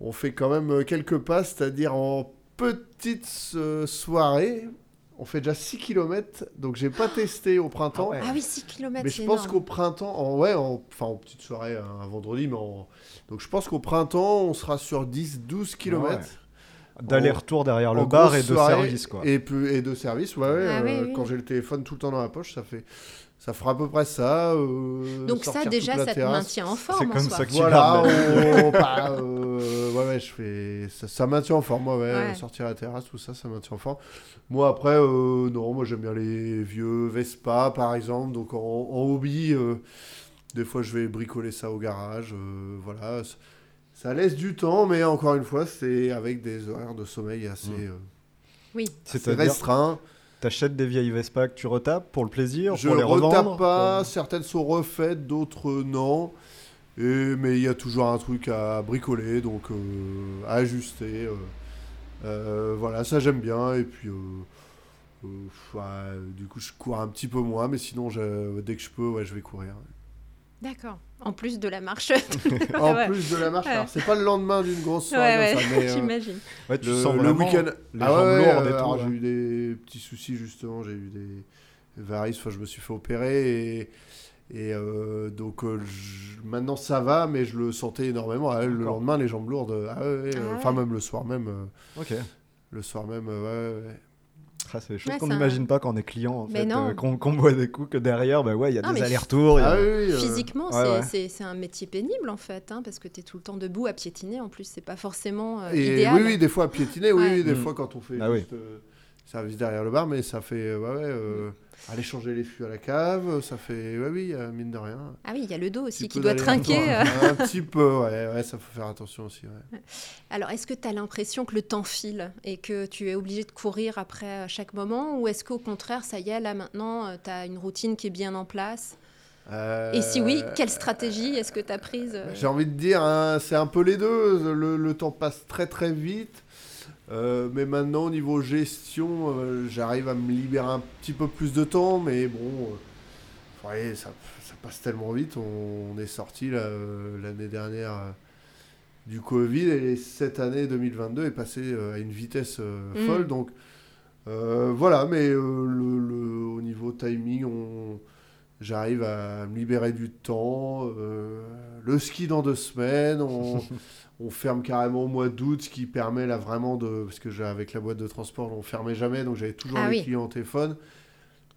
Speaker 9: on fait quand même quelques pas, c'est-à-dire en petite euh, soirée. On fait déjà 6 km, donc j'ai pas testé au printemps.
Speaker 2: Ah ouais.
Speaker 4: Ah oui, 6 km,
Speaker 9: Mais je pense qu'au printemps, en, ouais, en, enfin en petite soirée, un vendredi, mais en, donc je pense qu'au printemps, on sera sur 10-12 km.
Speaker 2: Ouais. D'aller-retour derrière le bar et de
Speaker 9: soirée,
Speaker 2: service quoi.
Speaker 9: Et, de service, ouais,
Speaker 4: Ah oui,
Speaker 9: euh,
Speaker 4: oui.
Speaker 9: Quand j'ai le téléphone tout le temps dans la poche, ça fait, ça fera à peu près ça. euh,
Speaker 4: Donc ça, déjà, ça te maintient en forme en
Speaker 2: comme
Speaker 4: soi.
Speaker 2: ça que tu
Speaker 9: Voilà, on, bah, euh, ouais, ouais, je fais, ça, ça maintient en forme, moi, ouais,
Speaker 4: Ouais.
Speaker 9: sortir à la terrasse, tout ça, ça maintient en forme. Moi, après, euh, non, moi j'aime bien les vieux Vespa, par exemple, donc en, en hobby, euh, des fois je vais bricoler ça au garage, euh, voilà, ça laisse du temps, mais encore une fois, c'est avec des horaires de sommeil assez,
Speaker 2: Mm.
Speaker 9: euh,
Speaker 4: Oui.
Speaker 9: assez
Speaker 2: C'est-à-dire,
Speaker 9: restreints.
Speaker 2: T'achètes des vieilles Vespa que tu retapes pour le plaisir,
Speaker 9: Je
Speaker 2: pour les revendre
Speaker 9: retape pas, certaines sont refaites, d'autres non. Et, mais il y a toujours un truc à bricoler, donc euh, à ajuster. euh. Euh, voilà, ça j'aime bien. Et puis, euh, euh, ouais, du coup, je cours un petit peu moins, mais sinon, je- dès que je peux, ouais, je vais courir.
Speaker 4: D'accord. En plus de la marche.
Speaker 9: En
Speaker 4: Ouais.
Speaker 9: plus de la marche,
Speaker 4: Ouais.
Speaker 9: alors c'est pas le lendemain d'une grosse
Speaker 4: ouais,
Speaker 9: soirée
Speaker 4: ouais,
Speaker 9: mais euh,
Speaker 4: j'imagine.
Speaker 2: Ouais, tu
Speaker 9: le,
Speaker 2: sens
Speaker 9: le week-end.
Speaker 2: les
Speaker 9: Ah
Speaker 2: jambes
Speaker 9: ouais,
Speaker 2: lourdes et tout.
Speaker 9: alors,
Speaker 2: ouais.
Speaker 9: J'ai eu des petits soucis justement, j'ai eu des varices, enfin, je me suis fait opérer et, et euh, donc euh, je- maintenant ça va, mais je le sentais énormément. Ah, le lendemain, les jambes lourdes, ah
Speaker 4: Ah ouais.
Speaker 9: enfin même le soir même, euh,
Speaker 2: Ok.
Speaker 9: le soir même, ouais, ouais.
Speaker 2: Ah, c'est des choses
Speaker 4: Ouais,
Speaker 2: qu'on
Speaker 4: un-
Speaker 2: n'imagine pas quand on est client, en fait, euh, qu'on qu'on boit des coups, que derrière, bah ouais, il y a
Speaker 4: Non,
Speaker 2: des allers-retours. a-
Speaker 9: Ah oui, euh,
Speaker 4: Physiquement,
Speaker 2: ouais,
Speaker 4: c'est-
Speaker 2: ouais.
Speaker 4: un métier pénible en fait, hein, parce que tu es tout le temps debout à piétiner. En plus, c'est pas forcément euh,
Speaker 9: Et
Speaker 4: idéal.
Speaker 9: oui, oui, des fois à piétiner, oui,
Speaker 4: Ouais.
Speaker 9: oui, des
Speaker 2: Mm.
Speaker 9: fois quand on fait
Speaker 2: Ah oui.
Speaker 9: juste euh, service derrière le bar, mais ça fait, ouais, ouais, euh, aller changer les fûts à la cave, ça fait, ouais, oui, euh, mine de rien.
Speaker 4: Ah oui, il y a le dos aussi qui doit trinquer. euh.
Speaker 9: Un petit peu, ouais, ouais, ça faut faire attention aussi. Ouais.
Speaker 4: Alors, est-ce que tu as l'impression que le temps file et que tu es obligé de courir après chaque moment Ou est-ce qu'au contraire, ça y est, là maintenant, tu as une routine qui est bien en place? Et si oui,
Speaker 9: Euh,
Speaker 4: quelle stratégie est-ce que tu as prise? euh
Speaker 9: J'ai envie de dire, hein, c'est un peu les deux. Le, le temps passe très très vite. Euh, mais maintenant, au niveau gestion, euh, j'arrive à me libérer un petit peu plus de temps. Mais bon, euh, ouais, ça, ça passe tellement vite. On, on est sorti l'année dernière du Covid et cette année 2022 est passée à une vitesse
Speaker 4: Mm.
Speaker 9: folle. Donc voilà, mais le, le- au niveau timing, on, j'arrive à me libérer du temps. euh, le ski dans deux semaines, on, on ferme carrément au mois d'août, ce qui permet là vraiment de. Parce que j'ai- avec la boîte de transport, on fermait jamais, donc j'avais toujours
Speaker 4: Ah
Speaker 9: les
Speaker 4: oui.
Speaker 9: clients au téléphone.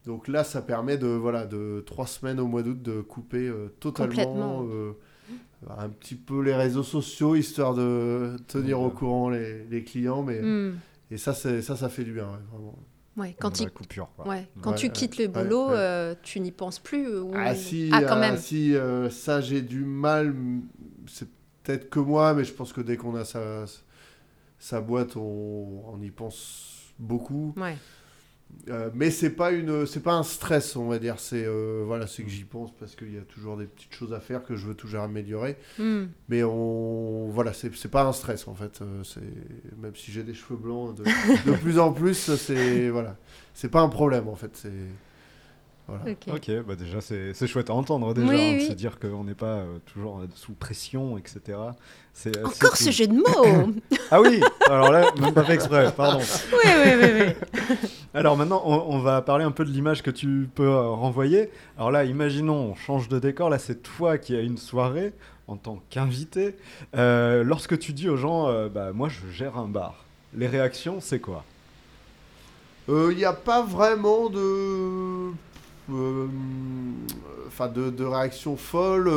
Speaker 9: Donc là, ça permet de, voilà, de trois semaines au mois d'août de couper euh, totalement euh, un petit peu les réseaux sociaux, histoire de tenir au courant les, les clients. Mais,
Speaker 4: Hmm.
Speaker 9: Et ça, c'est- ça, ça fait du bien, ouais, vraiment.
Speaker 4: Ouais, quand, il-
Speaker 2: coupure.
Speaker 4: ouais, quand
Speaker 9: Ouais,
Speaker 4: tu quittes le boulot,
Speaker 9: ouais.
Speaker 4: euh, tu n'y penses plus ou-
Speaker 9: Ah si,
Speaker 4: Ah, quand
Speaker 9: ah,
Speaker 4: même.
Speaker 9: si euh, ça j'ai du mal. C'est peut-être que moi, mais je pense que dès qu'on a sa, sa boîte, on, on y pense beaucoup.
Speaker 4: Ouais.
Speaker 9: Euh, mais c'est pas une, c'est pas un stress, on va dire. C'est euh, voilà, c'est que j'y pense parce qu'il y a toujours des petites choses à faire que je veux toujours améliorer.
Speaker 4: Hmm.
Speaker 9: Mais on, voilà, c'est pas un stress en fait. Euh, c'est même si j'ai des cheveux blancs de, de plus en plus, c'est voilà, c'est pas un problème en fait. C'est voilà.
Speaker 4: Ok.
Speaker 2: Ok, bah déjà c'est c'est chouette à entendre déjà,
Speaker 4: Oui,
Speaker 2: hein, de se dire qu'on n'est pas euh, toujours euh, sous pression, etc. Assez
Speaker 4: Encore ce jeu de mots
Speaker 2: Ah oui, alors là, même pas fait exprès, pardon.
Speaker 4: Oui, oui, oui. oui.
Speaker 2: Alors maintenant, on, on va parler un peu de l'image que tu peux euh, renvoyer. Alors là, imaginons, on change de décor. Là, c'est toi qui as une soirée en tant qu'invité. Euh, lorsque tu dis aux gens, euh, bah moi, je gère un bar. Les réactions, c'est quoi?
Speaker 9: Il n'y a pas vraiment de. Euh, Enfin, de, de réaction folle.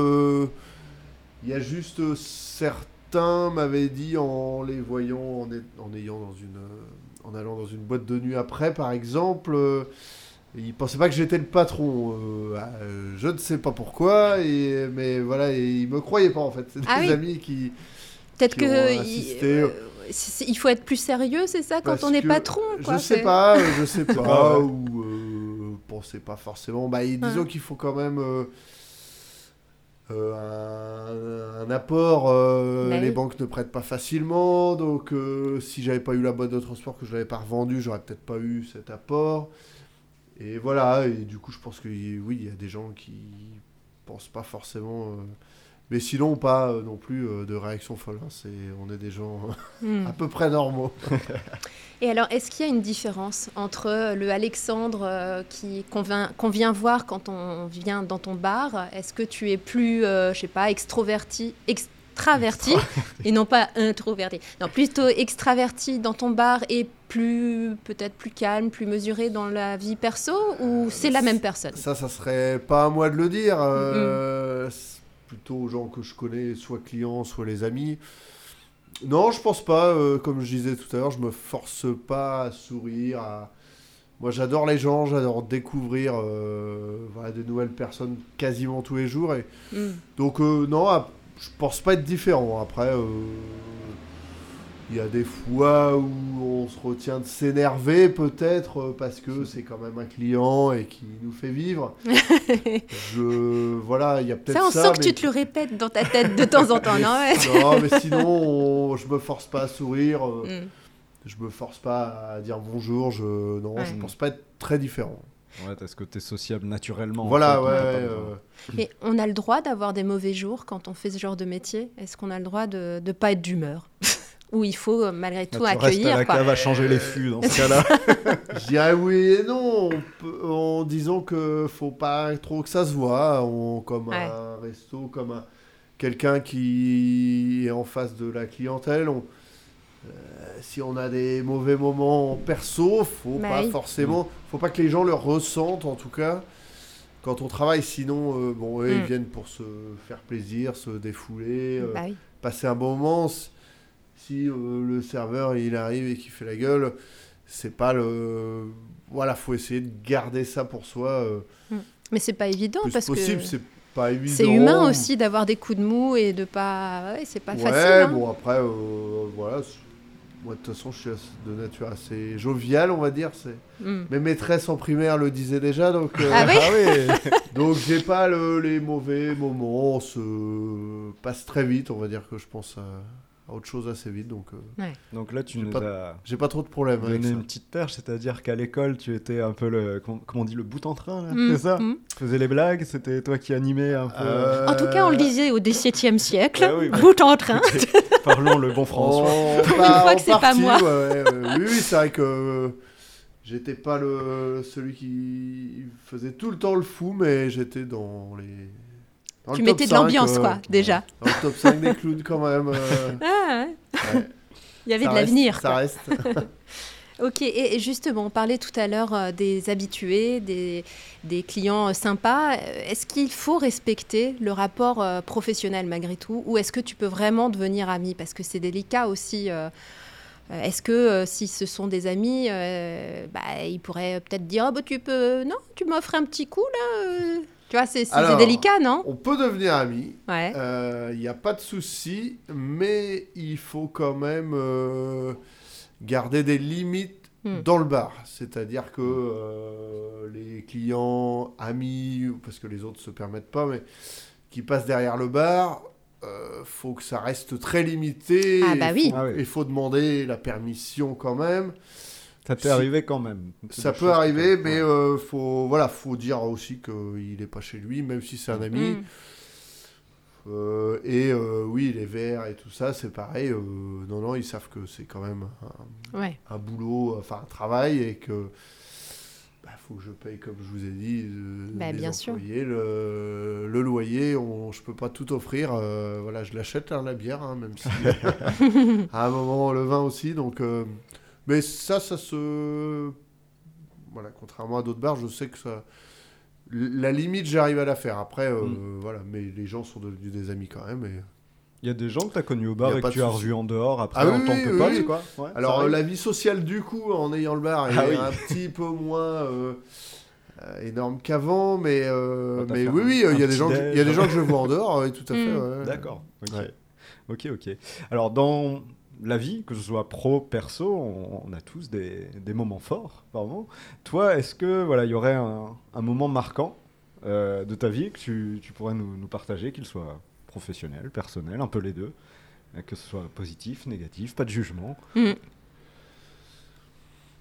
Speaker 9: Il y a juste euh, certains m'avaient dit en les voyant, en, est- en ayant dans une. euh, En allant dans une boîte de nuit après, par exemple. euh, ils pensaient pas que j'étais le patron. euh, ah, euh, je ne sais pas pourquoi, et, mais voilà, et ils me croyaient pas en fait. C'est des
Speaker 4: Ah oui.
Speaker 9: amis qui.
Speaker 4: Peut-être
Speaker 9: qui ont
Speaker 4: que il, euh, faut être plus sérieux, c'est ça, quand
Speaker 9: Parce
Speaker 4: on est
Speaker 9: que
Speaker 4: patron quoi,
Speaker 9: Je sais pas, euh, je sais
Speaker 2: Ah
Speaker 9: pas,
Speaker 2: ouais.
Speaker 9: ou pensez pas forcément. Bah, disons
Speaker 4: Ouais.
Speaker 9: qu'il faut quand même euh, euh, un, un apport. euh,
Speaker 4: Bah
Speaker 9: les
Speaker 4: oui.
Speaker 9: banques ne prêtent pas facilement, donc si j'avais pas eu la boîte de transport que je l'avais pas revendue, j'aurais peut-être pas eu cet apport. Et voilà, et du coup, je pense que oui, il y a des gens qui pensent pas forcément. Euh, mais sinon, pas euh, non plus euh, de réaction folle. hein, c'est, on est des gens
Speaker 4: Hmm.
Speaker 9: à peu près normaux.
Speaker 4: Et alors, est-ce qu'il y a une différence entre le Alexandre euh, qui qu'on vient, qu'on vient voir quand on vient dans ton bar Est-ce que tu es plus, euh, je sais pas, extroverti, extraverti et non pas introverti? Non, plutôt extraverti dans ton bar et plus peut-être plus calme, plus mesuré dans la vie perso ou c'est la même personne?
Speaker 9: Ça, ça serait pas à moi de le dire. euh, plutôt aux gens que je connais, soit clients, soit les amis. Non, je pense pas. euh, comme je disais tout à l'heure, je me force pas à sourire. à- Moi, j'adore les gens, j'adore découvrir euh, voilà, de nouvelles personnes quasiment tous les jours. Et...
Speaker 4: Hmm.
Speaker 9: Donc, euh, non, je pense pas être différent. Après, euh, il y a des fois où on se retient de s'énerver, peut-être, euh, parce que c'est quand même un client et qui nous fait vivre. Je, voilà, il y a peut-être
Speaker 4: Ça,
Speaker 9: ça.
Speaker 4: on sent que
Speaker 9: mais-
Speaker 4: tu te le répètes dans ta tête de temps en temps, non
Speaker 9: non, mais sinon, on- je me force pas à sourire. euh,
Speaker 4: Hmm.
Speaker 9: Je me force pas à dire bonjour. Je, non, je
Speaker 4: Ouais.
Speaker 9: pense pas être très différent.
Speaker 2: Ouais, est-ce que tu es sociable naturellement en
Speaker 9: Voilà,
Speaker 2: fait,
Speaker 9: ouais.
Speaker 2: t'as
Speaker 9: euh,
Speaker 4: on a le droit d'avoir des mauvais jours quand on fait ce genre de métier? Est-ce qu'on a le droit de ne pas être d'humeur? Ou il faut euh, malgré tout
Speaker 2: Bah,
Speaker 4: accueillir
Speaker 2: à la cave à changer les fûts dans ce cas-là.
Speaker 9: Je dirais oui et non, en disant que faut pas trop que ça se voit, on- comme
Speaker 4: Ouais.
Speaker 9: un resto, comme un, quelqu'un qui est en face de la clientèle. on- euh, si on a des mauvais moments perso, faut
Speaker 4: Bah
Speaker 9: pas
Speaker 4: oui.
Speaker 9: forcément, faut pas que les gens le ressentent en tout cas. Quand on travaille, sinon, euh, bon, eux, ils
Speaker 4: Mm.
Speaker 9: viennent pour se faire plaisir, se défouler, euh,
Speaker 4: Bah oui.
Speaker 9: passer un bon moment. Si euh, le serveur il arrive et qu'il fait la gueule, c'est pas le. Voilà, faut essayer de garder ça pour soi. euh,
Speaker 4: Mais c'est pas évident parce
Speaker 9: possible,
Speaker 4: que
Speaker 9: c'est pas évident.
Speaker 4: c'est humain aussi d'avoir des coups de mou et de pas. Ouais, c'est pas
Speaker 9: ouais,
Speaker 4: facile. hein.
Speaker 9: bon après, euh, voilà. Moi, de toute façon, je suis de nature assez joviale, on va dire. C'est...
Speaker 4: Mm.
Speaker 9: Mes maîtresses en primaire le disaient déjà, donc. euh,
Speaker 4: Ah oui
Speaker 9: Donc j'ai pas le- les mauvais moments, on se passe très vite, on va dire que je pense à, à autre chose assez vite, donc euh,
Speaker 2: Donc là, tu nous
Speaker 9: pas-
Speaker 2: as
Speaker 9: j'ai pas trop de problèmes avec
Speaker 2: donné
Speaker 9: ça.
Speaker 2: une petite perche, c'est-à-dire qu'à l'école, tu étais un peu le. Comment, on dit Le bout en train, là
Speaker 4: Mm,
Speaker 2: C'est ça
Speaker 4: mm.
Speaker 2: Tu faisais les blagues, c'était toi qui animais un peu.
Speaker 9: Euh,
Speaker 4: En tout cas, on le disait au XVIIe siècle,
Speaker 2: Ah oui, bah.
Speaker 4: bout en train.
Speaker 2: Parlons le bon François.
Speaker 4: Pour une fois que c'est pas moi.
Speaker 9: ouais. Oui, oui, c'est vrai que euh, j'étais pas le celui qui faisait tout le temps le fou, mais j'étais dans les. Dans
Speaker 4: Tu mettais de
Speaker 9: 5,
Speaker 4: l'ambiance,
Speaker 9: euh,
Speaker 4: quoi, déjà.
Speaker 9: Dans le top 5 des clowns, quand même. euh,
Speaker 4: Ah, ouais.
Speaker 9: ouais.
Speaker 4: Il y avait
Speaker 9: Ça
Speaker 4: de l'avenir.
Speaker 9: Ça reste.
Speaker 4: Ok, et justement, on parlait tout à l'heure euh, des habitués, des, des clients sympas. Est-ce qu'il faut respecter le rapport professionnel malgré tout Ou est-ce que tu peux vraiment devenir ami? Parce que c'est délicat aussi. Est-ce que euh, si ce sont des amis, euh, bah, ils pourraient peut-être dire oh, bah, Tu peux. Non, tu m'offres un petit coup là euh. Tu vois, c'est délicat, non?
Speaker 9: On peut devenir amis.
Speaker 4: Ouais.
Speaker 9: Il n'y a pas de souci, mais il faut quand même euh, garder des limites
Speaker 4: Hmm.
Speaker 9: dans le bar. C'est-à-dire que euh, les clients, amis, parce que les autres se permettent pas, mais qui passent derrière le bar, euh, faut que ça reste très limité.
Speaker 4: Ah bah
Speaker 9: Il
Speaker 4: oui.
Speaker 9: faut-
Speaker 2: Ah oui.
Speaker 9: Il faut demander la permission quand même.
Speaker 2: Ça t'est
Speaker 9: Si-
Speaker 2: arrivé quand même.
Speaker 9: Ça peut arriver,
Speaker 2: que-
Speaker 9: mais euh, faut voilà, faut dire aussi qu'il n'est pas chez lui, même si c'est un ami.
Speaker 4: Mm.
Speaker 9: Euh, et euh, oui, les verres et tout ça, c'est pareil. euh, non, non, ils savent que c'est quand même un,
Speaker 4: Ouais.
Speaker 9: un boulot, enfin un travail, et que bah, faut que je paye, comme je vous ai dit, euh,
Speaker 4: Bah,
Speaker 9: les
Speaker 4: bien sûr.
Speaker 9: employés, le, le loyer. On, je peux pas tout offrir. euh, voilà, je l'achète hein, la bière, hein, même si à un moment le vin aussi. Donc, euh, mais ça, ça se voilà, contrairement à d'autres bars, je sais que ça. La limite, j'arrive à la faire. Après, euh,
Speaker 2: Mm.
Speaker 9: voilà, mais les gens sont devenus des amis quand même. Et...
Speaker 2: Il y a des gens que tu as connus au bar et que tu as revus en dehors après
Speaker 9: Ah
Speaker 2: en
Speaker 9: oui,
Speaker 2: tant
Speaker 9: oui,
Speaker 2: que
Speaker 9: oui,
Speaker 2: pote,
Speaker 9: oui.
Speaker 2: quoi. Ouais, ça
Speaker 9: Alors, euh, la vie sociale, du coup, en ayant le bar, est
Speaker 2: Ah oui.
Speaker 9: un petit peu moins euh, euh, énorme qu'avant, mais, euh, mais oui, oui, il y a des gens, il y a des gens que je vois en dehors, oui, tout à fait.
Speaker 4: Mm.
Speaker 9: ouais.
Speaker 2: D'accord. Ok.
Speaker 9: Ouais.
Speaker 2: ok, ok. Alors dans la vie, que ce soit pro, perso, on, a tous des, moments forts, par moment. Toi, est-ce que voilà, il y aurait un, moment marquant euh, de ta vie que tu, pourrais nous, partager, qu'il soit professionnel, personnel, un peu les deux, euh, que ce soit positif, négatif, pas de jugement?
Speaker 4: Mm.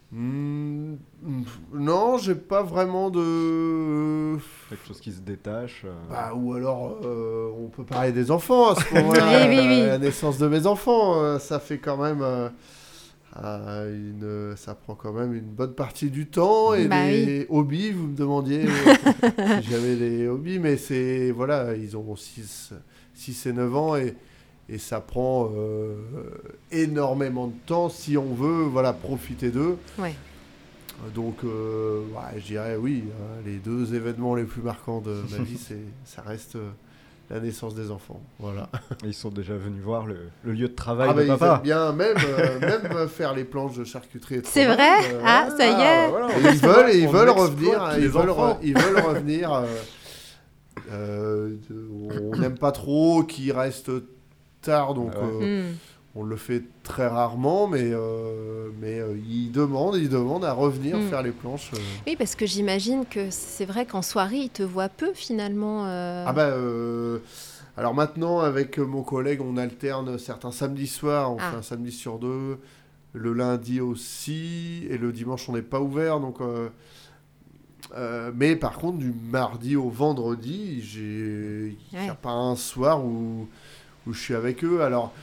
Speaker 9: Mm, mm, non, j'ai pas vraiment de.
Speaker 2: Quelque chose qui se détache. euh,
Speaker 9: Bah, ou alors, euh, on peut parler des enfants à ce moment-là.
Speaker 4: Oui, oui, oui.
Speaker 9: Euh, La naissance de mes enfants, euh, ça fait quand même. euh, euh, une, ça prend quand même une bonne partie du temps. Et
Speaker 4: Bah
Speaker 9: des hobbies, vous me demandiez euh, si j'avais des hobbies, mais c'est. Voilà, ils ont 6, 6 et 9 ans et. Et ça prend euh, énormément de temps si on veut voilà, profiter d'eux.
Speaker 4: Ouais.
Speaker 9: Donc, euh, ouais, je dirais oui, hein, les deux événements les plus marquants de ma vie, c'est, ça reste euh, la naissance des enfants. Voilà.
Speaker 2: Ils sont déjà venus voir le, le lieu de travail
Speaker 9: Ah, bah,
Speaker 2: de
Speaker 9: ils aiment
Speaker 2: papa.
Speaker 9: bien même, euh, même faire les planches de charcuterie.
Speaker 4: C'est vrai?
Speaker 9: euh,
Speaker 4: Ah, ça y est.
Speaker 2: voilà,
Speaker 9: ils veulent, ils veulent revenir, ils veulent, re- ils veulent revenir. euh, euh, on n'aime pas trop qu'ils restent tard, donc
Speaker 2: Ah ouais.
Speaker 9: euh,
Speaker 4: Mm.
Speaker 9: on le fait très rarement, mais, euh, mais euh, ils demandent, ils demandent à revenir
Speaker 4: Mm.
Speaker 9: faire les planches. euh.
Speaker 4: Oui, parce que j'imagine que c'est vrai qu'en soirée, ils te voient peu finalement. euh.
Speaker 9: Ah bah euh, alors maintenant avec mon collègue on alterne certains samedis soirs, on
Speaker 4: Ah.
Speaker 9: fait un samedi sur deux, le lundi aussi et le dimanche on n'est pas ouvert donc euh, euh, mais par contre du mardi au vendredi j'ai il n'y a pas un soir où, où je suis avec eux alors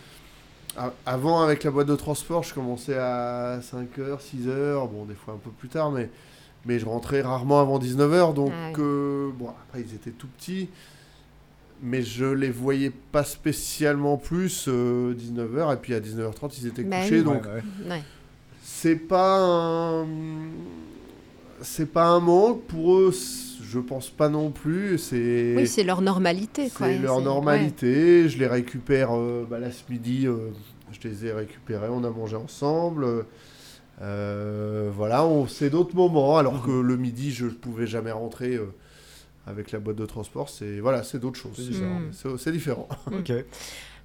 Speaker 9: avant avec la boîte de transport je commençais à 5h 6h bon des fois un peu plus tard mais mais je rentrais rarement avant 19h donc
Speaker 4: Ah oui.
Speaker 9: euh, bon après ils étaient tout petits mais je les voyais pas spécialement plus 19h et puis à 19h30 ils étaient
Speaker 4: Bah
Speaker 9: couchés
Speaker 4: oui.
Speaker 9: donc
Speaker 2: Ouais, ouais.
Speaker 4: Ouais.
Speaker 9: c'est pas un c'est pas un manque pour eux je pense pas non plus c'est
Speaker 4: Oui, c'est leur normalité.
Speaker 9: c'est leur normalité je les récupère euh, bah, là ce midi euh, je les ai récupérés on a mangé ensemble Euh, voilà, on c'est d'autres moments, alors que le midi, je ne pouvais jamais rentrer euh, avec la boîte de transport. C'est voilà, c'est d'autres choses.
Speaker 2: C'est différent.
Speaker 9: C'est c'est différent.
Speaker 2: Ok.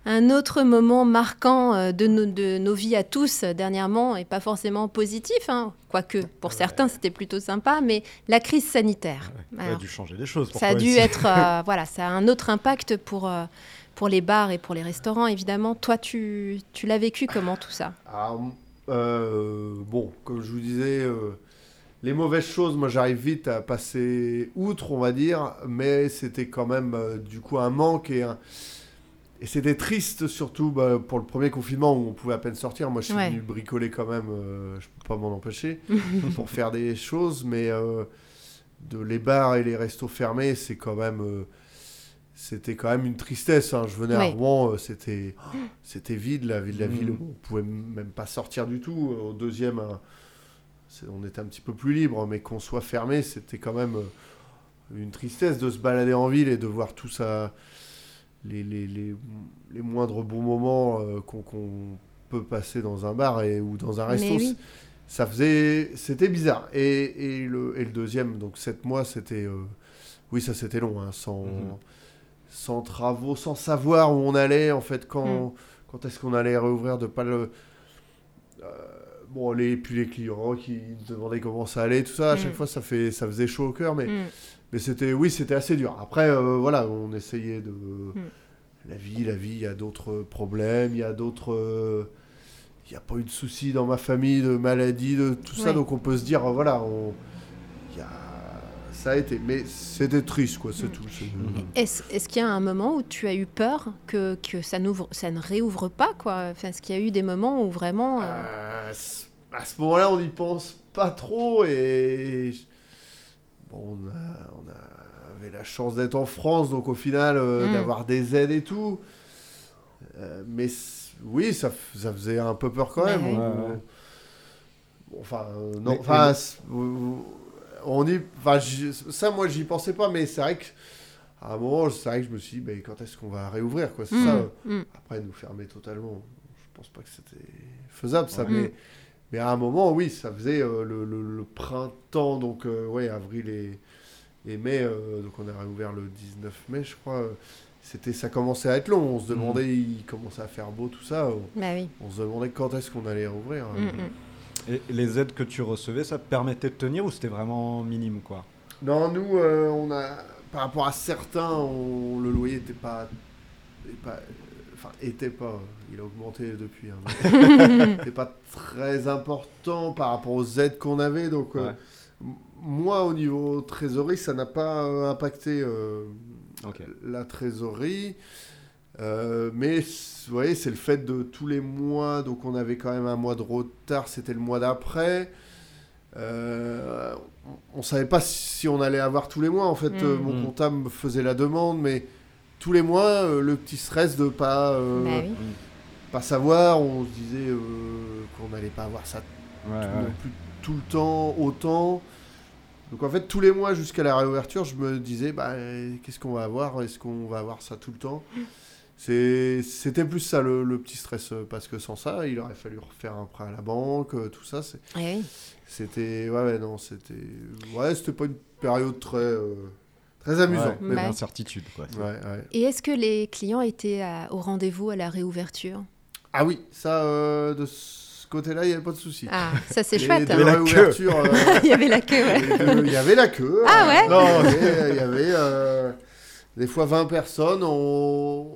Speaker 4: Un autre moment marquant euh, de nos, de nos vies à tous euh, dernièrement, et pas forcément positif, hein, quoique pour certains c'était plutôt sympa, mais la crise sanitaire.
Speaker 2: Ça a dû changer les choses. pour
Speaker 4: ça a dû être, euh, voilà, ça a un autre impact pour, euh, pour les bars et pour les restaurants, évidemment. Toi, tu, tu l'as vécu comment tout ça?
Speaker 9: Alors, euh, bon, comme je vous disais, les mauvaises choses, moi j'arrive vite à passer outre, on va dire, mais c'était quand même euh, du coup un manque et un- Et c'était triste, surtout bah, pour le premier confinement où on pouvait à peine sortir. Moi, je suis
Speaker 4: Ouais.
Speaker 9: venu bricoler quand même, euh, je peux pas m'en empêcher, pour faire des choses, mais euh, de les bars et les restos fermés, c'est quand même. euh, c'était quand même une tristesse. hein. Je venais à. Rouen, euh, c'était, c'était vide, la ville, la
Speaker 2: Mhm.
Speaker 9: ville. On pouvait même pas sortir du tout. Au deuxième, hein, c'est- on était un petit peu plus libre, mais qu'on soit fermé, c'était quand même une tristesse de se balader en ville et de voir tout ça, les, les, les, les moindres bons moments euh, qu'on, peut passer dans un bar et, ou dans un resto.
Speaker 4: oui.
Speaker 9: Ça faisait, c'était bizarre. Et, et, le, et le deuxième, donc sept mois, c'était, euh, oui, ça c'était long, hein, sans,
Speaker 2: Mhm.
Speaker 9: sans travaux, sans savoir où on allait, en fait, quand,
Speaker 4: Mhm.
Speaker 9: quand est-ce qu'on allait réouvrir, de pas le. euh, bon, les, puis les clients qui nous demandaient comment ça allait, tout ça, à
Speaker 4: Mhm.
Speaker 9: chaque fois, ça, fait, ça faisait chaud au cœur, mais. Mais c'était, oui, c'était assez dur. Après, euh, voilà, on essayait de.
Speaker 4: Mm.
Speaker 9: La vie, la vie, il y a d'autres problèmes, il y a d'autres. euh, Il n'y a pas eu de soucis dans ma famille, de maladie, de tout ça, donc on peut se dire, euh, voilà, on, il y a, ça a été. Mais c'était triste, quoi, c'est
Speaker 4: Mm.
Speaker 9: tout. c'est-
Speaker 4: Est-ce est-ce qu'il y a un moment où tu as eu peur que, que ça, n'ouvre, ça ne réouvre pas quoi? Enfin, Est-ce qu'il y a eu des moments où vraiment... euh,
Speaker 9: Euh, c- à ce moment-là, on n'y pense pas trop et bon, on, a- on a- avait la chance d'être en France, donc au final, euh,
Speaker 4: Mm.
Speaker 9: d'avoir des aides et tout. Euh, mais oui, ça, ça faisait un peu peur quand
Speaker 4: Bah
Speaker 9: même. On-
Speaker 2: Ouais, ouais.
Speaker 9: bon, enfin, euh, non,
Speaker 2: Mais-
Speaker 9: enfin,
Speaker 2: mais-
Speaker 9: on y, enfin, ça, moi, j'y pensais pas, mais c'est vrai que à un moment, c'est vrai que je me suis dit, ben, quand est-ce qu'on va réouvrir, quoi,
Speaker 4: mm,
Speaker 9: ça.
Speaker 4: mm.
Speaker 9: après, nous fermer totalement, je pense pas que c'était faisable, ça.
Speaker 2: Ouais.
Speaker 9: Mais. Mais à un moment, oui, ça faisait euh, le, le- le printemps, donc euh, ouais, avril et, et mai. euh, donc on a réouvert le 19 mai, je crois. C'était, ça commençait à être long. On se demandait, il commençait à faire beau, tout ça. On,
Speaker 4: Bah oui.
Speaker 9: on se demandait quand est-ce qu'on allait rouvrir.
Speaker 4: Mm, mm.
Speaker 2: Et les aides que tu recevais, ça te permettait de tenir ou c'était vraiment minime quoi?
Speaker 9: Non, nous, euh, on a, par rapport à certains, on- le loyer n'était pas, pas- enfin, était pas, il a augmenté depuis, hein, c'était pas très important par rapport aux aides qu'on avait. Donc, euh,
Speaker 2: Ouais.
Speaker 9: moi, au niveau trésorerie, ça n'a pas euh, impacté euh, la trésorerie. Euh, mais vous voyez, c'est le fait de tous les mois, donc on avait quand même un mois de retard, c'était le mois d'après. Euh, on ne savait pas si on allait avoir tous les mois. En fait,
Speaker 4: Mm.
Speaker 9: euh, mon
Speaker 2: Mm.
Speaker 9: comptable me faisait la demande, mais tous les mois, euh, le petit stress de pas, euh,
Speaker 4: Bah oui.
Speaker 9: Pas savoir. On se disait euh, qu'on n'allait pas avoir ça
Speaker 2: Ouais,
Speaker 9: non
Speaker 2: ouais.
Speaker 9: plus tout le temps, autant. Donc en fait, tous les mois jusqu'à la réouverture, je me disais, bah, qu'est-ce qu'on va avoir? Est-ce qu'on va avoir ça tout le temps? C'était plus ça le, le petit stress, euh, parce que sans ça, il aurait fallu refaire un prêt à la banque, euh, tout ça.
Speaker 4: Eh oui.
Speaker 9: C'était, ouais, ouais, non, c'était, ouais, c'était pas une période très, euh, très amusante.
Speaker 2: Ouais,
Speaker 9: mais
Speaker 4: Bah.
Speaker 2: L'incertitude quoi.
Speaker 9: bon. Ouais, ouais.
Speaker 4: Et est-ce que les clients étaient à- au rendez-vous à la réouverture?
Speaker 9: Ah oui, ça, euh, de ce côté-là, il n'y avait pas de souci.
Speaker 4: Ah, ça c'est chouette.
Speaker 9: deux
Speaker 2: Il y avait la queue.
Speaker 9: euh,
Speaker 4: Il y avait la queue, ouais.
Speaker 9: Il y avait la queue.
Speaker 4: Ah
Speaker 9: euh,
Speaker 4: ouais
Speaker 9: Non, il y avait, il y avait, euh, des fois 20 personnes. On...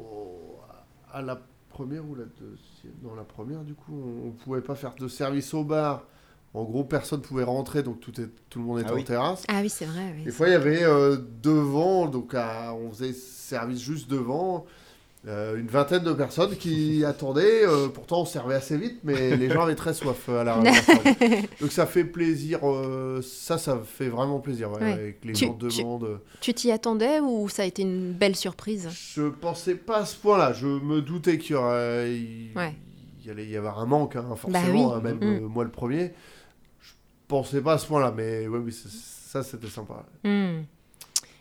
Speaker 9: À la première ou la deuxième Non, la première, du coup, on ne pouvait pas faire de service au bar. En gros, personne pouvait rentrer, donc tout, est, tout le monde était
Speaker 2: Ah
Speaker 9: en
Speaker 2: oui.
Speaker 9: terrasse.
Speaker 4: Ah oui, c'est vrai. oui.
Speaker 9: Des fois, il y avait euh, devant, donc à- on faisait service juste devant, euh, une vingtaine de personnes qui attendaient. euh, pourtant, on servait assez vite, mais les gens avaient très soif euh, à la. Donc ça fait plaisir, euh, ça, ça fait vraiment plaisir, ouais,
Speaker 4: Ouais.
Speaker 9: avec les
Speaker 4: Tu-
Speaker 9: gens
Speaker 4: tu-
Speaker 9: demandent.
Speaker 4: Tu t'y attendais ou ça a été une belle surprise?
Speaker 9: Je pensais pas à ce point-là, je me doutais qu'il y, aurait, il,
Speaker 4: Ouais.
Speaker 9: il y allait y avoir un manque, hein, forcément,
Speaker 4: Bah oui.
Speaker 9: hein, même
Speaker 4: Mm.
Speaker 9: euh, moi le premier. Je pensais pas à ce point-là, mais ouais, oui, ça c'était sympa.
Speaker 4: Hmm.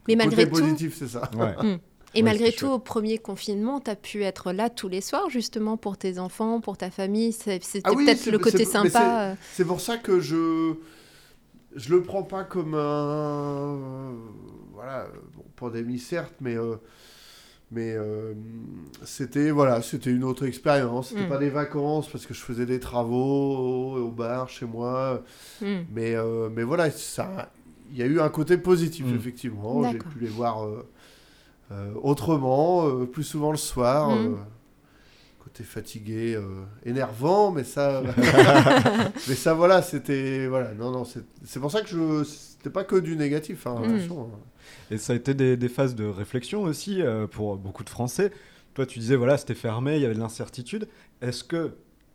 Speaker 4: Mais
Speaker 9: Le
Speaker 4: malgré
Speaker 9: côté
Speaker 4: tout,
Speaker 9: positif, c'est ça.
Speaker 2: Ouais.
Speaker 4: Et
Speaker 2: Ouais,
Speaker 4: malgré tout, au premier confinement, tu as pu être là tous les soirs, justement, pour tes enfants, pour ta famille. C'était
Speaker 9: Ah oui,
Speaker 4: peut-être le côté sympa. euh.
Speaker 9: C'est pour ça que je je le prends pas comme un voilà bon, pandémie certes, mais euh, mais euh, c'était voilà c'était une autre expérience. C'était
Speaker 4: Mm.
Speaker 9: pas des vacances parce que je faisais des travaux au, au bar chez moi,
Speaker 4: Hmm.
Speaker 9: mais euh, mais voilà ça il y a eu un côté positif
Speaker 2: Mm.
Speaker 9: effectivement. J'ai pu les voir autrement, euh, plus souvent le soir.
Speaker 4: Mm.
Speaker 9: euh, côté fatigué, euh, énervant, mais ça, mais ça voilà, c'était voilà, non non, c'est c'est pour ça que je, c'était pas que du négatif, hein,
Speaker 4: Mm.
Speaker 9: attention. hein.
Speaker 2: Et ça a été des, des phases de réflexion aussi euh, pour beaucoup de Français. Toi, tu disais, voilà, c'était fermé, il y avait de l'incertitude. Est-ce que,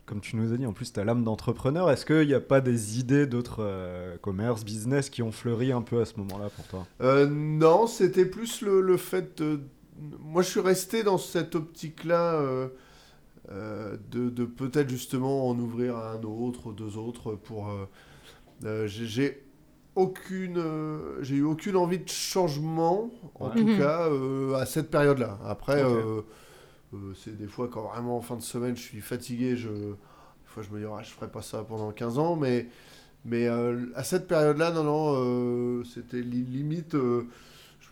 Speaker 2: comme tu nous as dit, en plus, tu as l'âme d'entrepreneur, est-ce qu'il n'y a pas des idées d'autres euh, commerces, business qui ont fleuri un peu à ce moment-là pour toi?
Speaker 9: Euh, non, c'était plus le, le fait de, moi je suis resté dans cette optique-là euh, euh, de, de peut-être justement en ouvrir un autre, deux autres pour, euh, euh, j'ai- aucune, euh, j'ai eu aucune envie de changement, en
Speaker 2: Ouais.
Speaker 9: tout
Speaker 4: Mhm.
Speaker 9: cas euh, à cette période-là. Après. Euh, c'est des fois quand vraiment en fin de semaine je suis fatigué, je, des fois je me dis ah, je ferai pas ça pendant 15 ans, mais mais euh, à cette période-là, non non, euh, c'était li- limite. je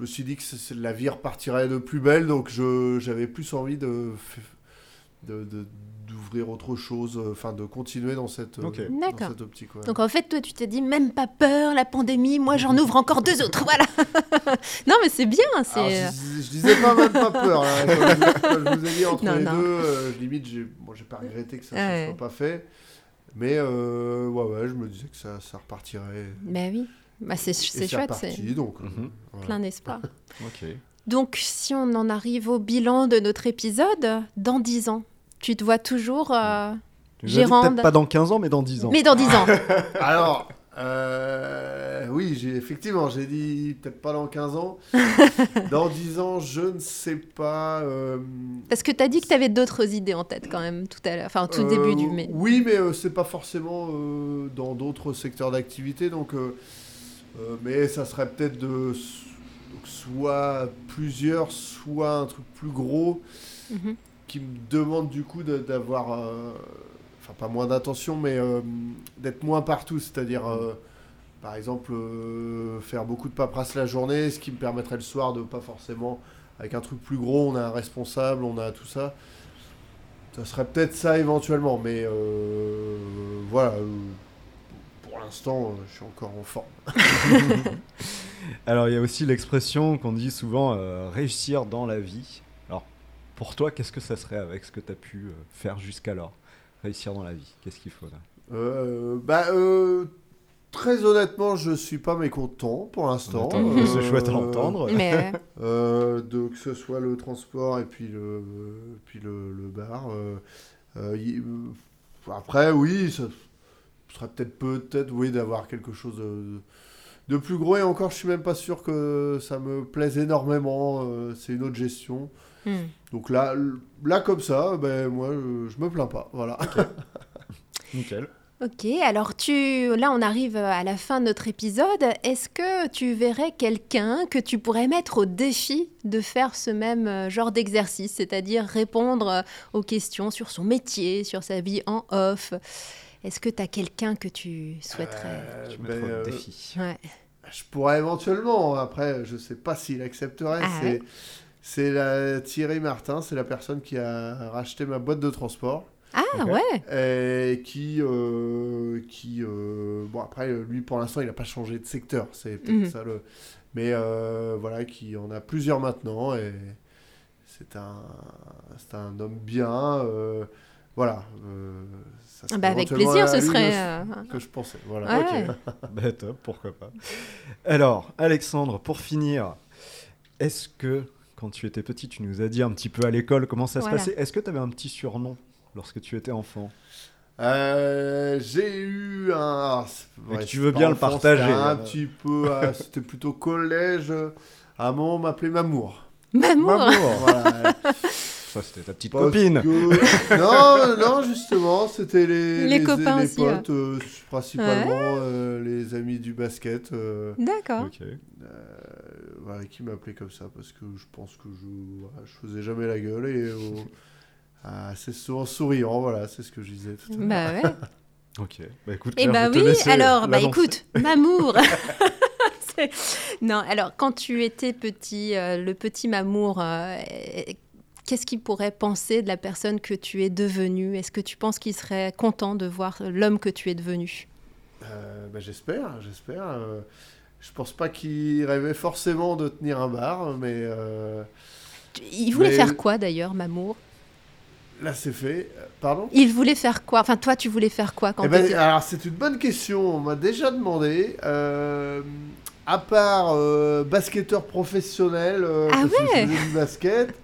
Speaker 9: me suis dit que la vie repartirait de plus belle, donc j'avais plus envie de- d'ouvrir autre chose, euh, enfin de continuer dans cette, euh,
Speaker 2: Ok.
Speaker 9: dans
Speaker 4: D'accord.
Speaker 9: cette optique. ouais.
Speaker 4: Donc en fait, toi, tu t'es dit, même pas peur, la pandémie, moi j'en ouvre encore deux autres, voilà. non, mais c'est bien,
Speaker 9: Alors,
Speaker 4: c'est...
Speaker 9: je, je disais pas même pas peur. là. Comme, je, vous ai dit, entre
Speaker 4: Non,
Speaker 9: les
Speaker 4: non.
Speaker 9: deux, euh, limite, j'ai bon, j'ai pas regretté que ça ne
Speaker 4: Ouais.
Speaker 9: soit pas fait. Mais euh, ouais, ouais, je me disais que ça, ça repartirait.
Speaker 4: Ben oui, bah, c'est
Speaker 9: Et
Speaker 4: c'est chouette,
Speaker 9: reparti,
Speaker 4: c'est
Speaker 9: donc. euh,
Speaker 2: Mhm.
Speaker 9: voilà.
Speaker 4: plein d'espoir.
Speaker 2: Ok.
Speaker 4: Donc si on en arrive au bilan de notre épisode, dans dix ans, tu te vois toujours... euh.
Speaker 2: Peut-être pas dans 15 ans, mais dans 10 ans.
Speaker 4: Mais dans dix ans
Speaker 9: Alors, euh, oui, j'ai effectivement, j'ai dit peut-être pas dans 15 ans. dans 10 ans, je ne sais pas. euh,
Speaker 4: Parce que tu as dit que tu avais d'autres idées en tête quand même, tout à l'heure, enfin au tout
Speaker 9: Euh,
Speaker 4: début du... mai.
Speaker 9: Oui, mais euh, c'est pas forcément euh, dans d'autres secteurs d'activité. Donc, euh, euh, mais ça serait peut-être de donc soit plusieurs, soit un truc plus gros
Speaker 4: Mhm.
Speaker 9: Qui me demande du coup d'avoir, euh, enfin pas moins d'attention, mais euh, d'être moins partout. C'est-à-dire, euh, par exemple, faire beaucoup de paperasse la journée, ce qui me permettrait le soir de pas forcément, avec un truc plus gros, on a un responsable, on a tout ça. Ça serait peut-être ça éventuellement, mais voilà. pour l'instant, je suis encore en forme.
Speaker 2: Alors, il y a aussi l'expression qu'on dit souvent réussir dans la vie. Pour toi, qu'est-ce que ça serait avec ce que tu as pu euh, faire jusqu'alors? Réussir dans la vie, qu'est-ce qu'il faut là?
Speaker 9: Euh, bah, euh, très honnêtement, je suis pas mécontent pour l'instant.
Speaker 2: C'est chouette à l'entendre.
Speaker 4: Mais.
Speaker 9: Euh, de, que ce soit le transport et puis le, puis le, le bar. y- après, oui, ça serait peut-être peut-être oui d'avoir quelque chose de, de plus gros et encore, je suis même pas sûr que ça me plaise énormément. euh, c'est une autre gestion.
Speaker 4: Hmm.
Speaker 9: Donc là, là comme ça, ben moi, je, je me plains pas. Voilà.
Speaker 2: Nickel.
Speaker 4: Ok, alors tu, là on arrive à la fin de notre épisode. Est-ce que tu verrais quelqu'un que tu pourrais mettre au défi de faire ce même euh, genre d'exercice, c'est-à-dire répondre euh, aux questions sur son métier, sur sa vie en off? Est-ce que tu as quelqu'un que tu souhaiterais
Speaker 9: Euh,
Speaker 2: Tu
Speaker 9: ben,
Speaker 2: mettras
Speaker 9: euh,
Speaker 2: défi.
Speaker 4: Ouais.
Speaker 9: Je pourrais éventuellement. Après, je sais pas s'il accepterait.
Speaker 4: Ah
Speaker 9: c'est
Speaker 4: ouais.
Speaker 9: c'est la Thierry Martin, c'est la personne qui a racheté ma boîte de transport
Speaker 4: Ah ouais
Speaker 9: et qui euh, qui euh, bon après lui pour l'instant il n'a pas changé de secteur. C'est peut-être
Speaker 4: Mhm.
Speaker 9: ça le. Mais euh, voilà, qui en a plusieurs maintenant et c'est un c'est un homme bien. euh, voilà. Euh, ça
Speaker 4: Ah
Speaker 9: serait
Speaker 4: bah Avec plaisir, ce serait... euh,
Speaker 9: que je pensais. Voilà.
Speaker 4: Ouais.
Speaker 9: Ok.
Speaker 2: Bah, top, pourquoi pas. Alors, Alexandre, pour finir, est-ce que quand tu étais petit, tu nous as dit un petit peu à l'école comment ça
Speaker 4: Voilà.
Speaker 2: se passait? Est-ce que tu avais un petit surnom lorsque tu étais enfant?
Speaker 9: Euh, j'ai eu un. ah,
Speaker 2: tu veux bien le partager,
Speaker 9: c'était Un
Speaker 2: euh.
Speaker 9: petit peu. ah, c'était plutôt collège. À un moment, on m'appelait Mamour.
Speaker 4: Mamour
Speaker 9: Voilà.
Speaker 2: Ça, c'était ta petite
Speaker 9: Parce
Speaker 2: copine.
Speaker 9: que- Non, non, justement, c'était les,
Speaker 4: Les copains
Speaker 9: les
Speaker 4: aussi, ouais.
Speaker 9: potes, euh, principalement euh, les amis du basket. euh,
Speaker 4: D'accord.
Speaker 9: Euh, voilà, qui m'appelait comme ça parce que je pense que je, voilà, je faisais jamais la gueule et euh, assez souvent souriant, voilà, c'est ce que je disais tout à l'heure.
Speaker 4: Bah ouais.
Speaker 2: Ok. Bah écoute,
Speaker 4: Eh
Speaker 2: Claire,
Speaker 4: bah oui, alors, bah écoute, Mamour C'est- Non, alors, quand tu étais petit, euh, le petit Mamour, euh, qu'est-ce qu'il pourrait penser de la personne que tu es devenue? Est-ce que tu penses qu'il serait content de voir l'homme que tu es devenu?
Speaker 9: Euh, bah, j'espère, j'espère. euh, je pense pas qu'il rêvait forcément de tenir un bar, mais euh,
Speaker 4: Il voulait
Speaker 9: Mais-
Speaker 4: faire quoi d'ailleurs, Mamour?
Speaker 9: Là c'est fait. Pardon?
Speaker 4: Il voulait faire quoi? Enfin, toi, tu voulais faire quoi quand
Speaker 9: Eh ben, alors c'est une bonne question. On m'a déjà demandé. à part euh, basketteur professionnel, euh,
Speaker 4: Ah
Speaker 9: parce que
Speaker 4: ouais?
Speaker 9: du basket.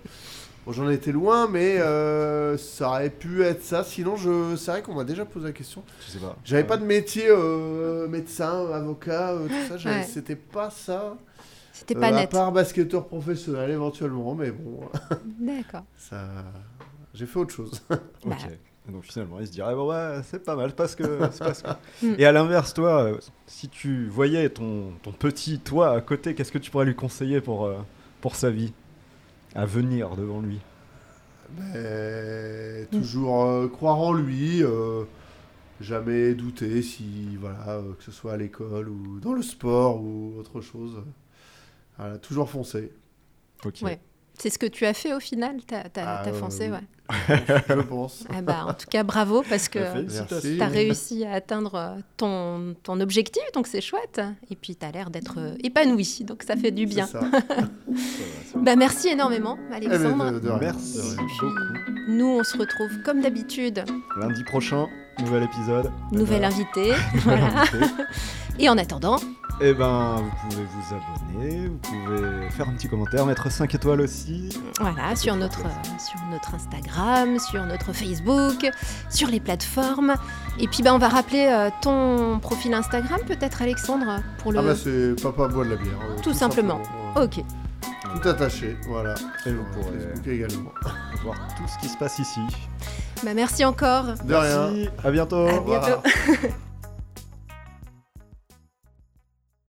Speaker 9: Bon, j'en étais loin, mais euh, ça aurait pu être ça. Sinon, je... c'est vrai qu'on m'a déjà posé la question.
Speaker 2: Je sais pas.
Speaker 9: J'avais pas de métier euh, médecin, avocat, euh, tout ça.
Speaker 4: Ouais.
Speaker 9: C'était pas ça.
Speaker 4: C'était
Speaker 9: Euh,
Speaker 4: pas
Speaker 9: À
Speaker 4: net.
Speaker 9: part basketteur professionnel éventuellement, mais bon,
Speaker 4: D'accord.
Speaker 9: ça. J'ai fait autre chose.
Speaker 4: Bah.
Speaker 2: Ok. Donc finalement, il se dirait, bon, ouais, c'est pas mal, parce que. parce que-
Speaker 4: Mm.
Speaker 2: Et à l'inverse, toi, si tu voyais ton, ton petit toi à côté, qu'est-ce que tu pourrais lui conseiller pour, euh, pour sa vie? À venir devant lui
Speaker 9: Mais toujours euh, croire en lui, euh, jamais douter si voilà euh, que ce soit à l'école ou dans le sport ou autre chose. Voilà, toujours foncer.
Speaker 2: Ok.
Speaker 4: Ouais. C'est ce que tu as fait au final T'as
Speaker 9: Ah,
Speaker 4: foncé, ouais.
Speaker 9: Je pense.
Speaker 4: Ah bah, en tout cas, bravo, parce que.
Speaker 9: Merci.
Speaker 4: tu as réussi à atteindre ton, ton objectif, donc c'est chouette. Et puis, tu as l'air d'être épanoui, donc ça fait du bien.
Speaker 9: C'est ça.
Speaker 2: Ça va, ça va.
Speaker 4: Bah, merci énormément,
Speaker 9: Eh ben,
Speaker 4: Alexandre.
Speaker 9: de- de rien,
Speaker 2: Merci.
Speaker 4: Nous, on se retrouve comme d'habitude,
Speaker 2: Lundi prochain, nouvel épisode.
Speaker 4: nouvel
Speaker 2: ben,
Speaker 4: invité. voilà. Et en attendant,
Speaker 2: Eh ben, vous pouvez vous abonner, vous pouvez faire un petit commentaire, mettre 5 étoiles aussi.
Speaker 4: voilà, sur notre, euh, sur notre Instagram, sur notre Facebook, sur les plateformes. Et puis, bah, on va rappeler euh, ton profil Instagram, peut-être, Alexandre, pour le.
Speaker 9: Ah bah c'est papa boit de la bière. euh,
Speaker 4: Tout simplement.
Speaker 9: euh,
Speaker 4: ok.
Speaker 9: Tout attaché, voilà.
Speaker 2: Et vous pourrez
Speaker 9: Facebook également.
Speaker 2: voir tout ce qui se passe ici.
Speaker 4: Bah, merci encore.
Speaker 9: De rien.
Speaker 2: Merci, à bientôt.
Speaker 4: À bientôt.